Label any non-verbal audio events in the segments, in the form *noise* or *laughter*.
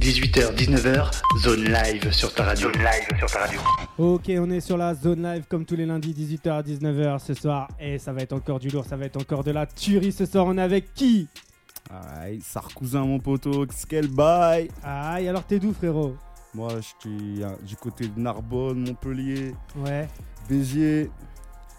18h, 19h, zone live sur ta radio. Zone live sur ta radio. Ok, on est sur la zone live comme tous les lundis, 18h à 19h ce soir. Et ça va être encore du lourd, ça va être encore de la tuerie ce soir. On est avec qui? Aïe, Sarcousin, mon poteau, quel bail Aïe, alors t'es d'où, frérot? Moi, je suis euh, du côté de Narbonne, Montpellier, Ouais. Béziers,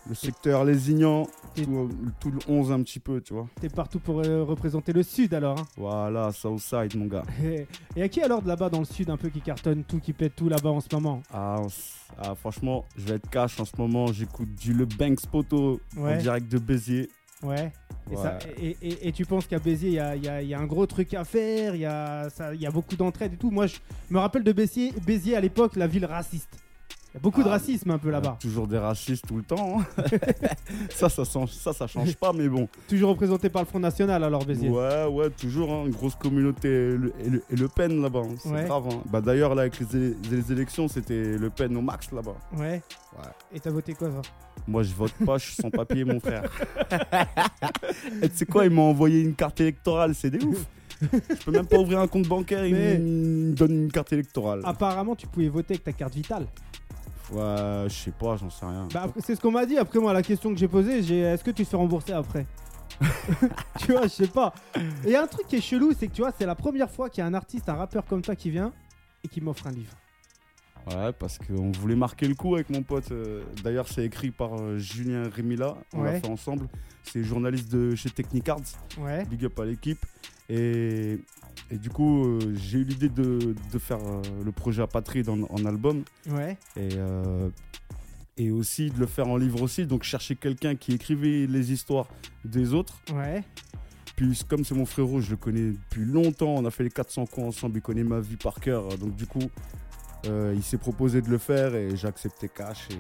le secteur Lézignan, T'es- tout, tout le 11 un petit peu, tu vois. T'es partout pour euh, représenter le sud alors. hein. Voilà, Southside, mon gars. *laughs* Et à qui alors de là-bas dans le sud un peu qui cartonne tout, qui pète tout là-bas en ce moment? Ah, on ah, franchement, je vais être cash en ce moment, j'écoute du Le Banks Poto Ouais. en direct de Béziers. Ouais. Et, Ouais. ça- et- et- et tu penses qu'à Béziers, il y a, il y a- il y a un gros truc à faire, il y a, ça- y a beaucoup d'entraide et tout. Moi, je me rappelle de Béziers, Béziers à l'époque, la ville raciste. Il y a beaucoup de Ah, racisme un peu là-bas. Toujours des racistes tout le temps. hein. *laughs* ça, ça, change, ça, ça change pas, mais bon. Toujours représenté par le Front National alors Béziers. Ouais, ouais, toujours, hein, une grosse communauté et le, et le- et Le Pen là-bas, hein, c'est Ouais. grave. hein. Bah, D'ailleurs, là, avec les, élections, c'était Le Pen au max là-bas. Ouais. Ouais. Et t'as voté quoi ça Moi, je vote pas, je suis sans papier, mon frère. *laughs* et tu sais quoi, ils m'ont envoyé une carte électorale, c'est des ouf. Je peux même pas ouvrir un compte bancaire, Mais- me donnent une carte électorale. Apparemment, tu pouvais voter avec ta carte vitale. Ouais, je sais pas, j'en sais rien. Bah, après, c'est ce qu'on m'a dit. Après, moi, la question que j'ai posée, j'ai est-ce que tu te fais rembourser après *laughs* Tu vois, je sais pas. Et un truc qui est chelou, c'est que tu vois, c'est la première fois qu'il y a un artiste, un rappeur comme toi qui vient et qui m'offre un livre. Ouais, parce qu'on voulait marquer le coup avec mon pote. euh, D'ailleurs, c'est écrit par euh, Julien Remila, on Ouais. l'a fait ensemble. C'est journaliste de chez Technicards. Ouais. Big up à l'équipe. Et, et du coup, euh, j'ai eu l'idée de, de faire euh, le projet Apatride en, en album. Ouais. Et, euh, et aussi de le faire en livre aussi. Donc, chercher quelqu'un qui écrivait les histoires des autres. Ouais. Puis, comme c'est mon frérot, je le connais depuis longtemps. On a fait les 400 coups ensemble. Il connaît ma vie par cœur. Donc, du coup. Euh, il s'est proposé de le faire et j'ai accepté cash et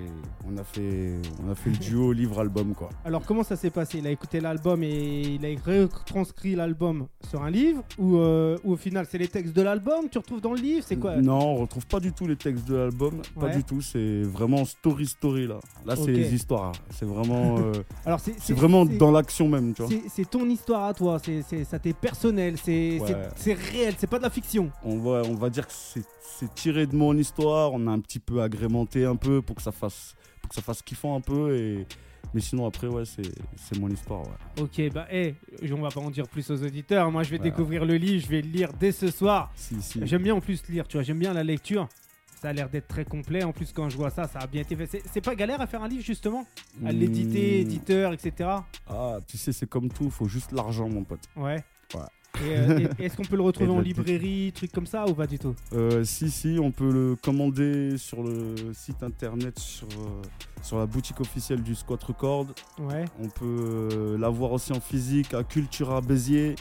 on a fait, on a fait le duo *laughs* livre-album quoi. Alors, comment ça s'est passé? Il a écouté l'album et il a retranscrit l'album sur un livre ou, euh, ou au final, c'est les textes de l'album? Que tu retrouves dans le livre? C'est quoi? Non, on retrouve pas du tout les textes de l'album, pas du tout. C'est vraiment story story là. Là, c'est les histoires. C'est vraiment, euh, *laughs* Alors, c'est c'est vraiment dans l'action même, tu vois. c'est- ton histoire à toi, c'est c'est- ça t'est personnel, c'est Ouais. c'est réel, c'est pas de la fiction. On va, on va dire que c'est c'est tiré de mon histoire. On a un petit peu agrémenté un peu pour que ça fasse, pour que ça fasse kiffant un peu. Et mais sinon après ouais, c'est mon histoire. Ouais. Ok, bah, hé, on va pas en dire plus aux auditeurs. Moi, je vais découvrir le livre, je vais le lire dès ce soir. Si si. J'aime bien en plus lire, tu vois, j'aime bien la lecture. Ça a l'air d'être très complet. En plus, quand je vois ça, ça a bien été fait. C'est- pas galère à faire un livre, justement? À l'éditer, Hmm. éditeur, etc. Ah, tu sais, c'est comme tout. Faut juste l'argent, mon pote. Ouais. Ouais. Euh, *laughs* est-ce qu'on peut le retrouver en librairie, trucs comme ça, ou pas du tout? Euh, si, si, on peut le commander sur le site internet, sur, euh, sur la boutique officielle du Squat Record. Ouais. On peut l'avoir aussi en physique à Cultura Béziers,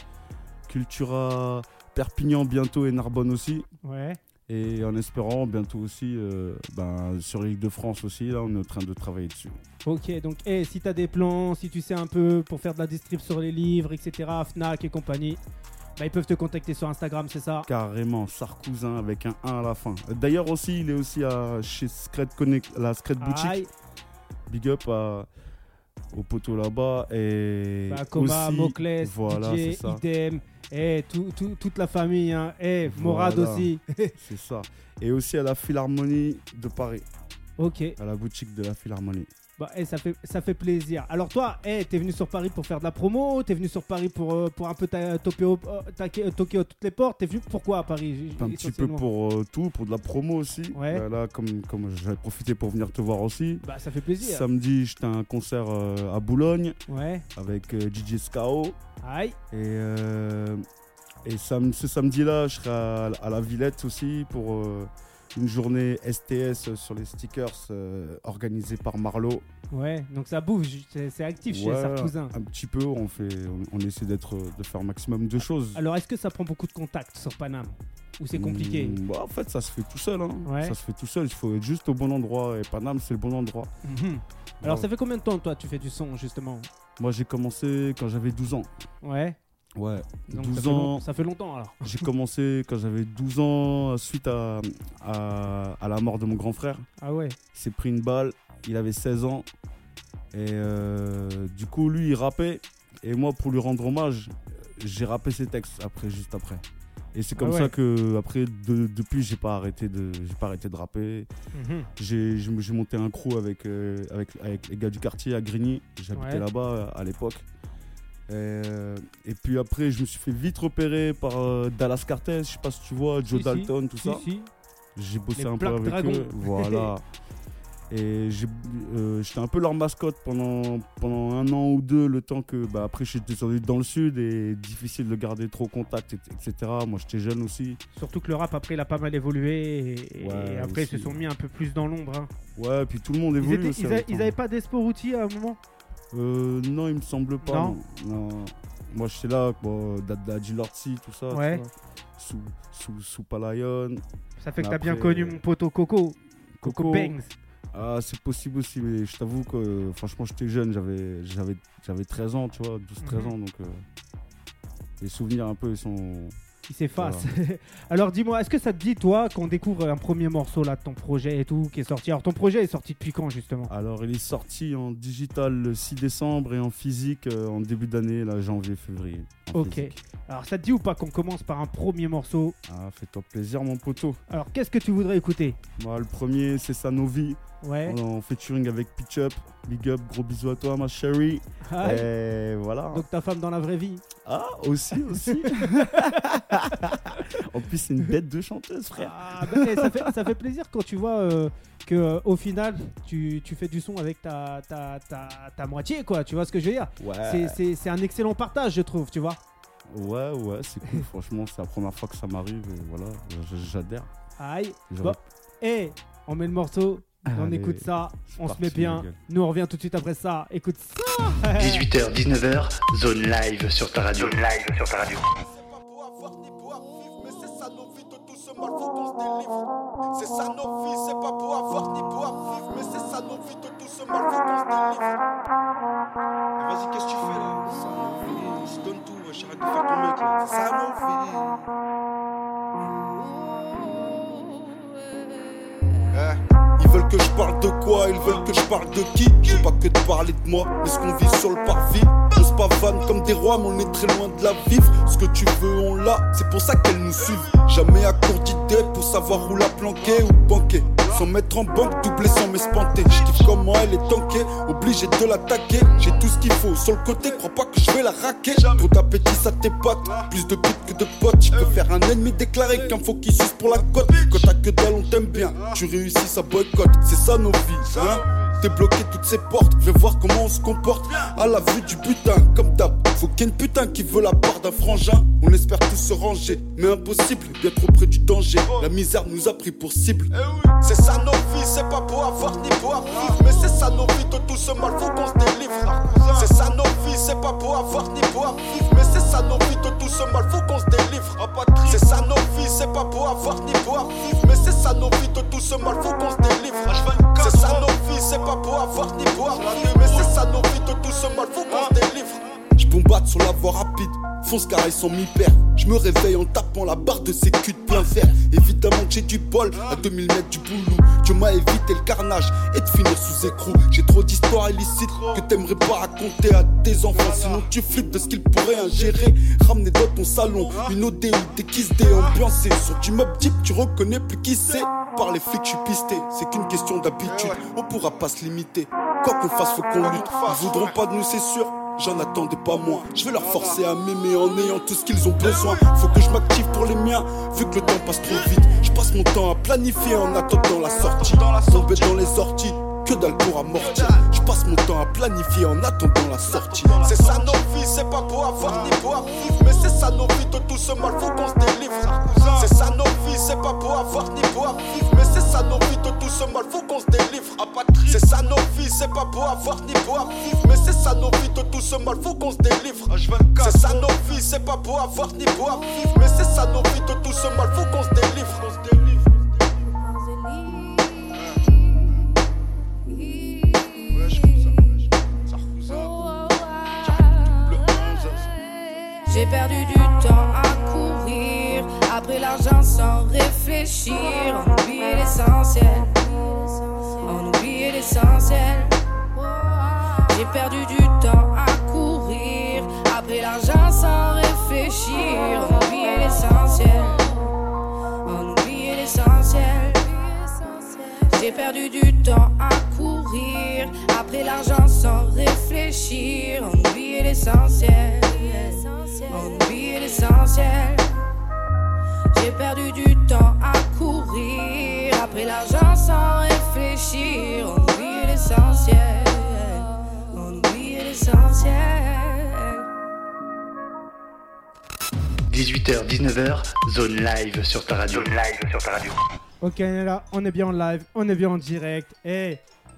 Cultura Perpignan bientôt et Narbonne aussi. Ouais. Et en espérant bientôt aussi euh, ben, sur l'île de France aussi, là on est en train de travailler dessus. Ok, donc hé, si t'as des plans, si tu sais un peu pour faire de la distrib sur les livres, etc., Fnac et compagnie, bah, ils peuvent te contacter sur Instagram, c'est ça? Carrément, Sarcousin avec un 1 à la fin. D'ailleurs aussi, il est aussi à, chez Scred Connect, la Scred Boutique. Aïe, Big up à- au poteau là-bas. Et bah, Coma, Mocles, voilà, DJ. Idem, et tout, tout- toute la famille, hein. Eh, Morad Voilà. aussi. *laughs* C'est ça. Et aussi à la Philharmonie de Paris, ok, à la boutique de la Philharmonie. Bah, eh, ça, fait, ça fait plaisir. Alors toi, eh, t'es venu sur Paris pour faire de la promo, t'es venu sur Paris pour, euh, pour un peu toquer au- euh, toquer à toutes les portes, t'es venu pourquoi à Paris Un petit peu pour euh, tout, pour de la promo aussi. Ouais. Bah, là, comme, comme j'avais profité pour venir te voir aussi. Bah ça fait plaisir. Samedi, j'étais à un concert euh, à Boulogne Ouais, avec DJ Scao. aïe, Et, et sam- ce samedi-là, je serai à, à la Villette aussi pour une journée STS sur les stickers euh, organisée par Marlowe. ouais, donc ça bouge, c'est actif chez Ouais, Sarkousin. Un petit peu, on, fait, on, on essaie d'être, de faire un maximum de choses. Alors, est-ce que ça prend beaucoup de contacts sur Paname? Ou c'est compliqué? Mm, bah, en fait, ça se fait tout seul. hein. Ouais. Ça se fait tout seul. Il faut être juste au bon endroit. Et Paname, c'est le bon endroit. Mhm. Alors, ça fait combien de temps, toi, tu fais du son, justement? Moi, j'ai commencé quand j'avais 12 ans. Ouais. Ouais, Donc, 12 ça, fait long- ans. ça fait longtemps, alors. J'ai commencé quand j'avais 12 ans suite à, à, à la mort de mon grand frère. Ah ouais. Il s'est pris une balle, il avait 16 ans. Et euh, du coup, lui, il rappait. Et moi, pour lui rendre hommage, j'ai rappé ses textes après, juste après. Et c'est comme Ah ouais. ça que après de- depuis j'ai pas arrêté de j'ai pas arrêté de rapper. Mhm. J'ai monté un crew avec, euh, avec avec les gars du quartier à Grigny. J'habitais Ouais. là-bas à l'époque. Euh, Et, puis après je me suis fait vite repérer par euh, Dallas Cartel, je sais pas si tu vois, Joe Si. Dalton, tout Si, ça. si. J'ai bossé Les un peu avec Dragons. eux. Voilà. *laughs* Et euh, j'étais un peu leur mascotte pendant, pendant un an ou deux, le temps que. Bah, après, je suis descendu dans le sud et difficile de garder trop contact, et- etc. Moi, j'étais jeune aussi. Surtout que le rap après il a pas mal évolué et, Ouais, et après ils se sont mis un peu plus dans l'ombre. hein. Ouais, puis tout le monde Ils, évolue étaient- aussi. ils, a- ils avaient pas d'espoir outil à un moment? Euh, non, il me semble pas. Non Non. Non. Moi, j'étais là, bon, Daddy Lordsy, tout ça. tu Ouais. vois. Sous, sous, sous Palayon. Ça fait que t'as bien connu mon poteau Coco. Coco, Coco. Bangs. Ah, c'est possible aussi, mais je t'avoue que franchement, j'étais jeune, j'avais, j'avais, j'avais 13 ans, tu vois, 12-13 Mhm. ans, donc euh, les souvenirs un peu, ils sont. S'efface. *laughs* Alors dis-moi, est-ce que ça te dit toi qu'on découvre un premier morceau là de ton projet et tout qui est sorti? Alors ton projet est sorti depuis quand justement? Alors, il est sorti en digital le 6 décembre et en physique euh, en début d'année, là, janvier-février. en Ok. physique. Alors ça te dit ou pas qu'on commence par un premier morceau? Ah, fais-toi plaisir, mon poteau. Alors qu'est-ce que tu voudrais écouter? Moi, le premier, c'est Sanovi, Ouais. en featuring avec Pitch Up. Big up, gros bisous à toi, ma chérie. Ah, Et voilà. Donc ta femme dans la vraie vie Ah, aussi, aussi. *laughs* en plus, c'est une bête de chanteuse, frère. Ah, bah, eh, ça, fait, ça fait plaisir quand tu vois euh, que euh, au final tu, tu fais du son avec ta, ta, ta, ta moitié quoi, tu vois ce que je veux dire? Ouais. C'est- C'est c'est un excellent partage je trouve, tu vois Ouais, ouais, c'est cool. Franchement, c'est la première fois que ça m'arrive et voilà, j'adhère. Aïe Bon. Et on met le morceau, on Allez, écoute ça, on se parti, met bien. Nous on revient tout de suite après ça. Écoute ça 18h, 19h, zone live sur ta radio. Zone live sur ta radio. C'est pas pour avoir ni pour vivre, mais c'est ça nos vies de tout ce mal, faut qu'on se délivre. C'est pas pour avoir ni pour vivre, mais c'est ça nos vies de tout ce mal, faut qu'on se délivre. Eh, Vas-y, qu'est-ce que tu fais là? Ça nos vies, je donne tout, wesh, arrête de faire ton mec là. C'est ça nos vies. Que je parle de quoi Ils veulent que je parle de qui? J'ai pas que de parler de moi, mais ce qu'on vit sur le parvis. On se pavane comme des rois, mais on est très loin de la vivre. Ce que tu veux, on l'a, c'est pour ça qu'elles nous suivent. Jamais à court d'idées pour savoir où la planquer ou banquer. Sans mettre en banque, doubler sans m'espanter. Je kiffe comment elle est tankée, obligé de l'attaquer. J'ai tout ce qu'il faut sur le côté, crois pas que je vais la raquer. Trop d'appétit, ça t'épate. Plus de pute que de potes. Je préfère un ennemi déclaré qu'un faux qui suce pour la cote. Quand t'as que dalle, on t'aime bien. Tu réussis, ça boycotte. C'est ça nos vies, hein. Débloquer toutes ces portes, viens voir comment on se comporte à la vue du putain, comme d'hab. Faut qu'il y ait une putain qui veut la part d'un frangin. On espère tous se ranger, mais impossible, bien trop près du danger. La misère nous a pris pour cible. C'est ça nos vies, c'est pas pour avoir ni pour vivre, mais c'est ça nos vies de tout ce mal, faut qu'on se délivre. C'est ça nos vies, c'est pas pour avoir ni pour vivre, mais c'est ça nos vies de tout ce mal, faut qu'on se délivre. C'est ça nos vies, c'est pas pour avoir ni pour vivre, mais c'est ça nos vies de tout ce mal, faut qu'on se délivre. C'est ça nos vies, c'est pas pour avoir ni pour vivre, mais c'est ça nos vies de tout ce mal, faut qu'on se délivre. Je bombarde sur la voie rapide, fonce car ils sont mi-père. Je me réveille en tapant la barre de sécu de plein fer. Évidemment que j'ai du bol à 2000 mètres du boulot. Dieu m'a évité le carnage et de finir sous écrou. J'ai trop d'histoires illicites que t'aimerais pas raconter à tes enfants. Sinon tu flippes de ce qu'ils pourraient ingérer. Ramener dans ton salon une OD ou des. Sur du mob deep, tu reconnais plus qui c'est. Par les flics, je suis pisté. C'est qu'une question d'habitude. On pourra pas se limiter. Quoi qu'on fasse, faut qu'on lutte. Ils voudront pas de nous, c'est sûr. J'en attendais pas moins. Je vais leur forcer à m'aimer en ayant tout ce qu'ils ont besoin. Faut que je m'active pour les miens, vu que le temps passe trop vite. Je passe mon temps à planifier en attendant la sortie. Tomber dans les sorties, que dalle pour amortir. Je passe mon temps à planifier en attendant la sortie. C'est ça nos vies, c'est pas pour avoir ni pour vivre, mais c'est ça nos vies de tout ce mal, faut qu'on se délivre. C'est ça nos vies, c'est pas pour avoir ni pour vivre, mais c'est ça nos vies de tout ce mal, faut qu'on se délivre. C'est ça nos vies, c'est pas pour avoir ni pour vivre, mais c'est ça nos vies de tout ce mal, faut qu'on se délivre. C'est ça nos vies, c'est pas pour avoir ni pour vivre, mais c'est ça nos vies de tout ce mal, faut qu'on se délivre. J'ai perdu du temps à courir. Après l'argent sans réfléchir. On oublie l'essentiel. On oublie l'essentiel. J'ai perdu du temps à courir. Après l'argent sans réfléchir. On oublie l'essentiel. On oublie l'essentiel. J'ai perdu du temps à courir. Après l'argent sans réfléchir. On oublie l'essentiel. Réfléchir. On oublie l'essentiel. On oublie l'essentiel. 18h, 19h, zone live sur ta radio. Zone live sur ta radio. Ok, on est là, on est bien en live, on est bien en direct. Eh,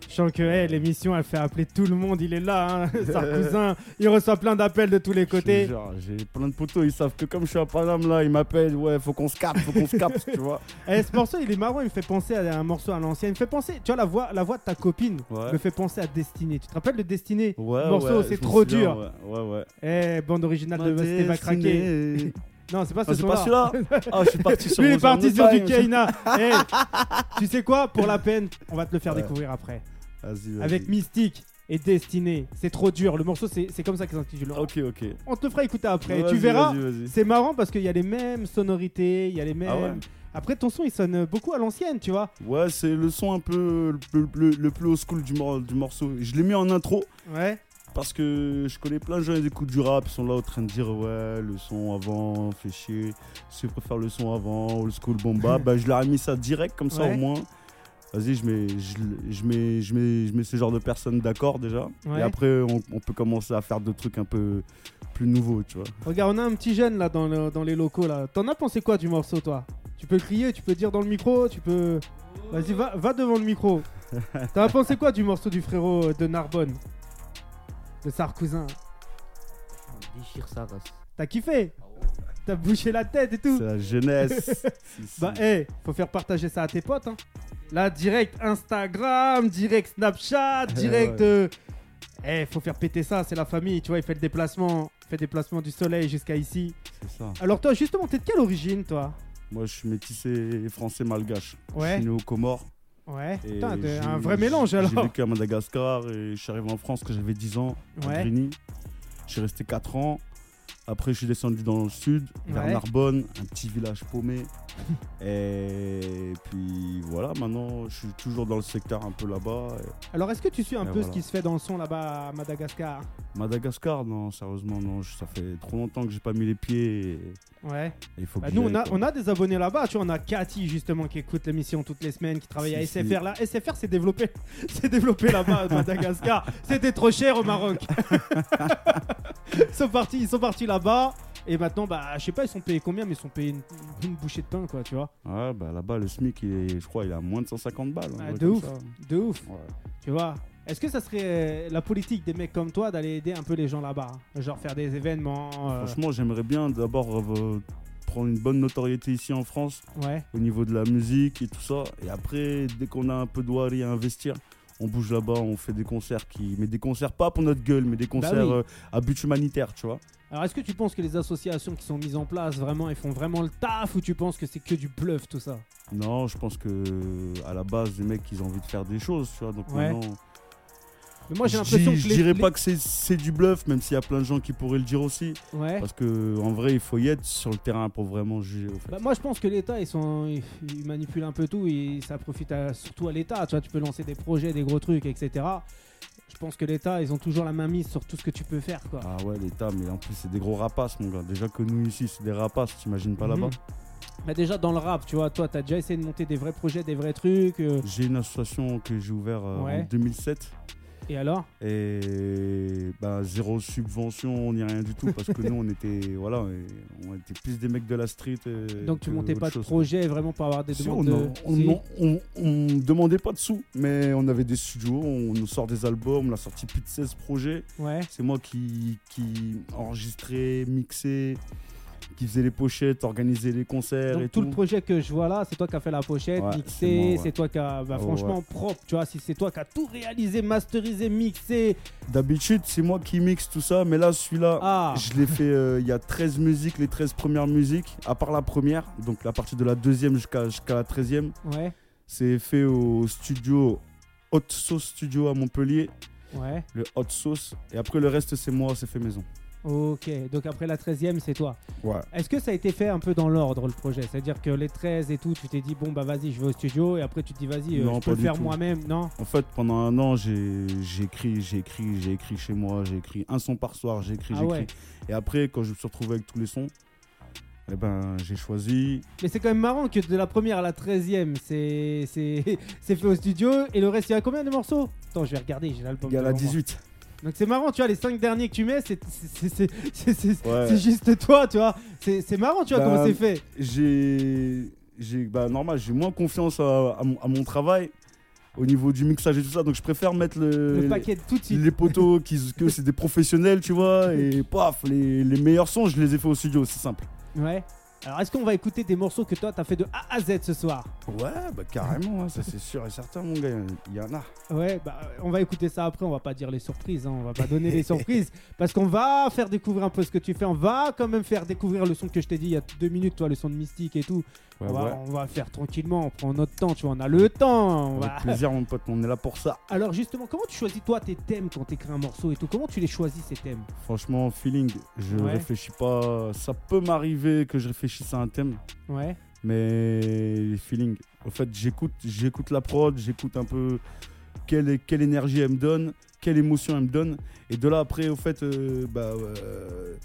je sens que l'émission, elle fait appeler tout le monde. Il est là, hein, *laughs* cousin. Il reçoit plein d'appels de tous les côtés. J'ai plein de potos, ils savent que comme je suis à Paname là, ils m'appellent, ouais, faut qu'on se capte, faut qu'on se capte, *laughs* tu vois. Eh, ce morceau, il est marrant. Il me fait penser à un morceau à l'ancienne. Il me fait penser, tu vois, la voix, la voix de ta copine Ouais. me fait penser à Destinée. Tu te rappelles de Destinée Ouais, morceau, ouais, c'est trop dur. Ouais, ouais. Eh, bande originale de Ma Steve va craquer. Non, c'est pas Ah, ce c'est son-là. pas celui-là *laughs* Ah, je suis parti sur Lui, il mon est parti genre sur de du. Kaina. Eh, tu sais quoi? Pour la peine, on va te le faire Ouais. découvrir après. Avec Mystique et Destinée. C'est trop dur. Le morceau, c'est c'est comme ça qu'ils s'intitule. Ok, ok. On te le fera écouter après. Tu verras, vas-y, vas-y. c'est marrant parce qu'il y a les mêmes sonorités, il y a les mêmes. Ah ouais Après, ton son, il sonne beaucoup à l'ancienne, tu vois. Ouais, c'est le son un peu le, le- le plus old school du, mor- du morceau. Je l'ai mis en intro Ouais. parce que je connais plein de gens, ils écoutent du rap, ils sont là en train de dire ouais, le son avant, fait chier. Je préfère le son avant, old school bomba. *laughs* bah, je leur ai mis ça direct comme ça Ouais. au moins. Vas-y, je mets, je, je mets, je mets, je mets ce genre de personnes d'accord déjà. Ouais. Et après, on, on peut commencer à faire d'autres trucs un peu plus nouveaux, tu vois. Regarde, on a un petit jeune là dans, le- dans les locaux là. T'en as pensé quoi du morceau, toi? Tu peux crier, tu peux dire dans le micro, tu peux. Vas-y, va, va devant le micro. *laughs* T'en as pensé quoi du morceau du frérot euh, de Narbonne? De Sarcousin Déchire sa race. T'as kiffé? T'as bouché la tête et tout C'est la jeunesse. *laughs* Si, si. Bah, eh, faut faire partager ça à tes potes. Hein. Là, direct Instagram, direct Snapchat, direct. Ouais. euh, Eh, faut faire péter ça, c'est la famille, tu vois. Il fait le déplacement, il fait le déplacement du soleil jusqu'à ici. C'est ça. Alors, toi, justement, t'es de quelle origine, toi? Moi, je suis métissé français malgache. Je Ouais, suis né aux Comores. ouais. Putain, j'ai- un vrai mélange J'ai alors. vécu à Madagascar et je suis arrivé en France quand j'avais 10 ans, à Ouais. Grigny. Je suis resté 4 ans. Après, je suis descendu dans le sud, vers. Narbonne, un petit village paumé. Et puis voilà, maintenant, je suis toujours dans le secteur un peu là-bas. Et Alors, est-ce que tu suis un Et peu ce qui se fait dans le son là-bas à Madagascar? Madagascar, non, sérieusement, non. Ça fait trop longtemps que j'ai pas mis les pieds. Et Ouais. il faut Bah, nous, on a, quoi. on a des abonnés là-bas. Tu vois, on a Cathy, justement, qui écoute l'émission toutes les semaines, qui travaille à Si, SFR. Là, SFR s'est développé, *laughs* s'est développé là-bas à Madagascar. *laughs* C'était trop cher au Maroc. *laughs* ils sont partis, ils sont partis là-bas. Et maintenant, bah, je sais pas, ils sont payés combien, mais ils sont payés une, une bouchée de pain, quoi, tu vois. Ouais, bah là-bas, le SMIC, il est, je crois, il est à moins de 150 balles. truc de ouf. De ouf, tu vois. Est-ce que ça serait euh, la politique des mecs comme toi d'aller aider un peu les gens là-bas hein Genre faire des événements euh, Franchement, j'aimerais bien d'abord euh, prendre une bonne notoriété ici en France Ouais, au niveau de la musique et tout ça. Et après, dès qu'on a un peu de wari à investir, on bouge là-bas, on fait des concerts qui. Mais des concerts pas pour notre gueule, mais des concerts Bah oui. euh, à but humanitaire, tu vois. Alors, est-ce que tu penses que les associations qui sont mises en place, vraiment, elles font vraiment le taf ou tu penses que c'est que du bluff tout ça? Non, je pense que à la base, les mecs, ils ont envie de faire des choses, tu vois. Donc Ouais. maintenant. Mais moi, j'ai l'impression que Je les- dirais les- pas que c'est- c'est du bluff, même s'il y a plein de gens qui pourraient le dire aussi. Ouais. Parce que en vrai, il faut y être sur le terrain pour vraiment juger. Au fait. Bah, moi, je pense que l'État, ils sont, ils, ils manipulent un peu tout et ça profite à- surtout à l'État. Tu vois, tu peux lancer des projets, des gros trucs, etc. Je pense que l'État, ils ont toujours la main mise sur tout ce que tu peux faire, quoi. Ah ouais, l'État, mais en plus, c'est des gros rapaces, mon gars. Déjà que nous, ici, c'est des rapaces, t'imagines pas là-bas Mhm. Bah, déjà dans le rap, tu vois, toi, t'as déjà essayé de monter des vrais projets, des vrais trucs. euh, J'ai une association que j'ai ouverte euh, Ouais. en 2007 et alors et bah, zéro subvention ni rien du tout parce que nous on était *laughs* voilà on était plus des mecs de la street. euh, Donc, tu montais pas de chose. projet vraiment pour avoir des Si, demandes on, de. on, Si. on- on- on demandait pas de sous, mais on avait des studios, on nous sort des albums, on a sorti plus de 16 projets. Ouais. C'est moi qui, qui enregistrais, mixais, qui faisait les pochettes, organisait les concerts et Donc tout tout. le projet que je vois là, c'est toi qui as fait la pochette, Ouais, mixé, ouais. c'est toi qui as, bah, Oh, franchement ouais. propre, tu vois, si c'est toi qui as tout réalisé, masterisé, mixé. D'habitude, c'est moi qui mixe tout ça, mais là, celui-là, Ah, je l'ai fait, euh, il y a 13 musiques, les 13 premières musiques, à part la première, donc à partir de la deuxième jusqu'à jusqu'à la 13e, ouais, c'est fait au studio Hot Sauce Studio à Montpellier, ouais. le Hot Sauce, et après le reste, c'est moi, c'est fait maison. Ok, donc après la 13e, c'est toi. Ouais. Est-ce que ça a été fait un peu dans l'ordre le projet? C'est-à-dire que les 13 et tout, tu t'es dit, bon bah vas-y, je vais au studio, et après tu te dis, vas-y, euh, je peux le faire moi-même, non? En fait, pendant un an, j'ai écrit, j'ai écrit, j'ai écrit chez moi, j'ai écrit un son par soir, j'ai écrit, Ah j'ai ouais. écrit. Et après, quand je me suis retrouvé avec tous les sons, eh ben, j'ai choisi. Mais c'est quand même marrant que de la première à la 13e, *laughs* c'est fait au studio, et le reste, il y a combien de morceaux? Attends, je vais regarder, j'ai l'album. Il y a la devant moi. 18. Donc c'est marrant, tu vois, les 5 derniers que tu mets, c'est Ouais. juste toi, tu vois. C'est marrant, tu vois, Bah, comment c'est fait. J'ai, j'ai, bah, normal, j'ai moins confiance à, à mon, à mon travail au niveau du mixage et tout ça, donc je préfère mettre le, Le paquet tout de suite. les poteaux *laughs* qui, que c'est des professionnels, tu vois, et paf, les, les meilleurs sons, je les ai fait au studio, c'est simple. Ouais. Alors, est-ce qu'on va écouter des morceaux que toi, t'as fait de A à Z ce soir Ouais, bah carrément, hein, ça c'est sûr et certain, mon gars, il y en a. Ouais, bah, on va écouter ça après. On va pas dire les surprises, hein, on va pas donner les surprises *laughs* parce qu'on va faire découvrir un peu ce que tu fais. On va quand même faire découvrir le son que je t'ai dit il y a deux minutes, toi, le son de Mystique et tout. Ouais, on, va, ouais. on va faire tranquillement, on prend notre temps, tu vois, on a le temps. on va- Avec plaisir, mon pote, on est là pour ça. Alors, justement, comment tu choisis toi tes thèmes quand tu écris un morceau et tout? Comment tu les choisis ces thèmes? Franchement, feeling, je Ouais. réfléchis pas. Ça peut m'arriver que je réfléchisse à un thème, Ouais. mais feeling. En fait, j'écoute, j'écoute la prod, j'écoute un peu quelle, quelle énergie elle me donne, quelle émotion elle me donne, et de là après, au fait, euh, bah, euh,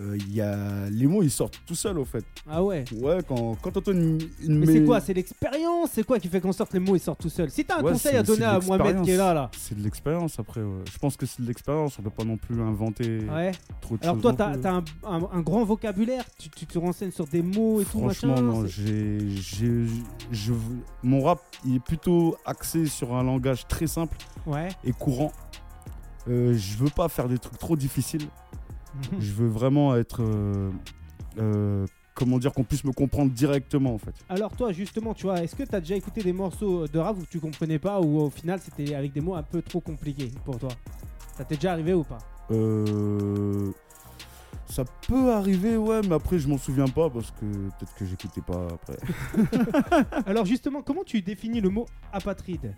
euh, y a les mots, ils sortent tout seuls, au fait. Ah ouais. Ouais, quand, quand t'entends une, une Mais c'est quoi? C'est l'expérience? C'est quoi qui fait qu'en sorte les mots ils sortent tout seuls? Si t'as un Ouais, conseil à donner à Mohamed qui est là, là. C'est de l'expérience après. ouais. Je pense que c'est de l'expérience. On peut pas non plus inventer Ouais. trop de Alors choses. toi, non t'as un, un- un grand vocabulaire, tu, tu te renseignes sur des mots et tout, Franchement, machin. non. j'ai- je, mon rap, il est plutôt axé sur un langage très simple Ouais. et courant. Euh, je veux pas faire des trucs trop difficiles. *laughs* je veux vraiment être, euh, euh, comment dire, qu'on puisse me comprendre directement en fait. Alors toi, justement, tu vois, est-ce que t'as déjà écouté des morceaux de rap où tu comprenais pas ou au final c'était avec des mots un peu trop compliqués pour toi? Ça t'est déjà arrivé ou pas? Euh, ça peut arriver, ouais, mais après je m'en souviens pas parce que peut-être que j'écoutais pas après. *laughs* Alors justement, comment tu définis le mot apatride?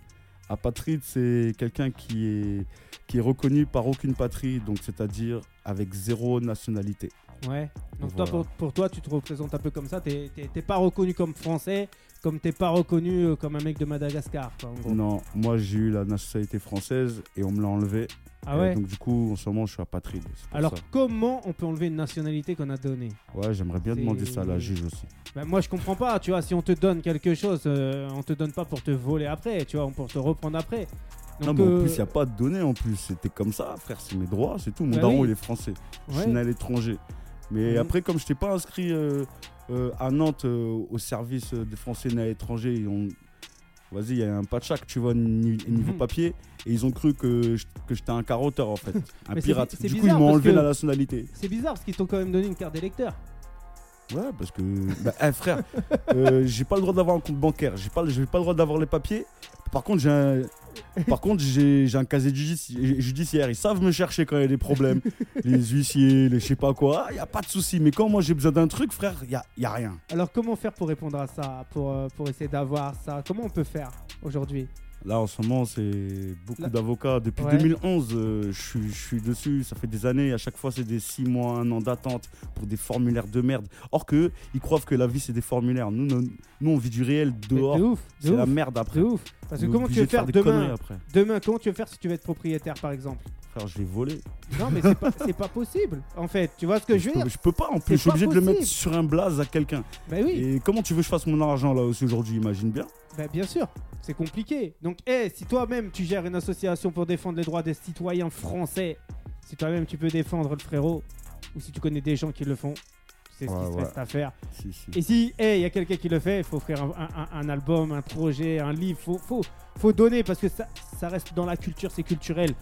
Apatride, c'est quelqu'un qui est, qui est reconnu par aucune patrie, donc c'est-à-dire avec zéro nationalité. Ouais. Donc toi, pour, pour toi, tu te représentes un peu comme ça. T'es pas reconnu comme français, comme t'es pas reconnu euh, comme un mec de Madagascar, quoi, en gros. Non, moi j'ai eu la nationalité française et on me l'a enlevé. Ah ouais. Donc du coup, en ce moment, je suis apatride. Alors ça. comment on peut enlever une nationalité qu'on a donnée? Ouais, j'aimerais bien demander ça à la juge aussi. Ben, moi je comprends pas, tu vois, si on te donne quelque chose, euh, on te donne pas pour te voler après, tu vois, pour te reprendre après. non, mais en euh, plus, il n'y a pas de données en plus. C'était comme ça, frère, c'est mes droits, c'est tout. Mon Bah daron, oui. il est français. Je suis né à l'étranger. Mais après, comme je t'ai pas inscrit euh, euh, à Nantes euh, au service euh, des Français nés à l'étranger, vas-y, il y a un patchak, tu vois, ni- niveau Mhm. papier, et ils ont cru que je- que j'étais un carotteur en fait, *laughs* un Mais pirate. c'est Du coup, ils m'ont enlevé la nationalité. C'est bizarre parce qu'ils t'ont quand même donné une carte d'électeur. Ouais, parce que, bah, eh, frère, euh, j'ai pas le droit d'avoir un compte bancaire, j'ai pas, j'ai pas le droit d'avoir les papiers. Par contre, j'ai un, par contre, j'ai un casier judici- judiciaire. Ils savent me chercher quand il y a des problèmes. *laughs* les huissiers, les je sais pas quoi. Il y a pas de souci. Mais quand moi j'ai besoin d'un truc, frère, il y a, y a rien. Alors comment faire pour répondre à ça, pour, euh, pour essayer d'avoir ça? Comment on peut faire aujourd'hui? Là, en ce moment, c'est beaucoup d'avocats. Depuis Ouais. 2011, euh, je suis- je suis dessus. Ça fait des années. À chaque fois, c'est des 6 mois, 1 an d'attente pour des formulaires de merde. Or que ils croient que la vie, c'est des formulaires. Nous, nous, nous, on vit du réel dehors. C'est la merde de après. ouf. Parce que comment tu veux faire faire demain après. Demain, comment tu veux faire si tu veux être propriétaire par exemple? Frère, je l'ai volé. Non mais c'est pas, *laughs* c'est pas possible en fait. Tu vois ce que je veux peux, dire? je peux pas en C'est plus. Je suis obligé de le mettre sur un blaze à quelqu'un. Bah oui, Et comment tu veux que je fasse mon argent là aussi aujourd'hui? Imagine bien. Bah bien sûr, c'est compliqué. Donc eh, si toi-même tu gères une association pour défendre les droits des citoyens français, si toi-même tu peux défendre le frérot, ou si tu connais des gens qui le font, c'est ce Ouais, qui se reste à faire. Si, si. Et si eh, il y a quelqu'un qui le fait, il faut offrir un, un- un album, un projet, un livre, faut, faut, faut donner parce que ça, ça reste dans la culture, c'est culturel.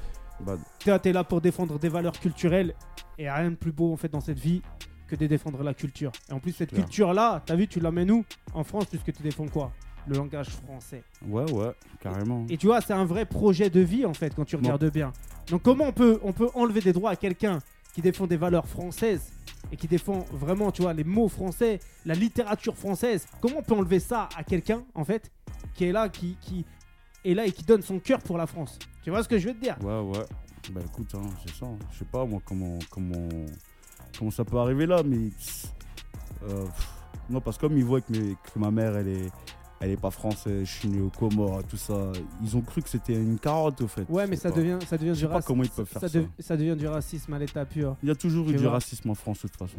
Bah, t'es là pour défendre des valeurs culturelles et rien de plus beau en fait dans cette vie que de défendre la culture. Et en plus, cette culture-là, t'as vu, tu l'amènes où? En France, puisque tu défends quoi? Le langage français. ouais, ouais, carrément. Et tu vois, c'est un vrai projet de vie en fait quand tu Bon. regardes bien. Donc, comment on peut, on peut enlever des droits à quelqu'un qui défend des valeurs françaises et qui défend vraiment, tu vois, les mots français, la littérature française? Comment on peut enlever ça à quelqu'un en fait qui est là, qui, qui est là et qui donne son cœur pour la France? Tu vois ce que je veux te dire? Ouais, ouais. Bah écoute, hein, c'est ça. hein. Je sais pas moi comment, comment, comment ça peut arriver là, mais. euh, non, parce que comme ils voient que, mes- que ma mère, elle est, elle est pas française, je suis né au Comores, tout ça, ils ont cru que c'était une carotte au fait. Ouais, mais ça pas. devient, ça devient Je du pas racisme. comment ils peuvent faire ça. dev- ça devient du racisme à l'état pur. Il y a toujours eu du racisme en France de toute façon.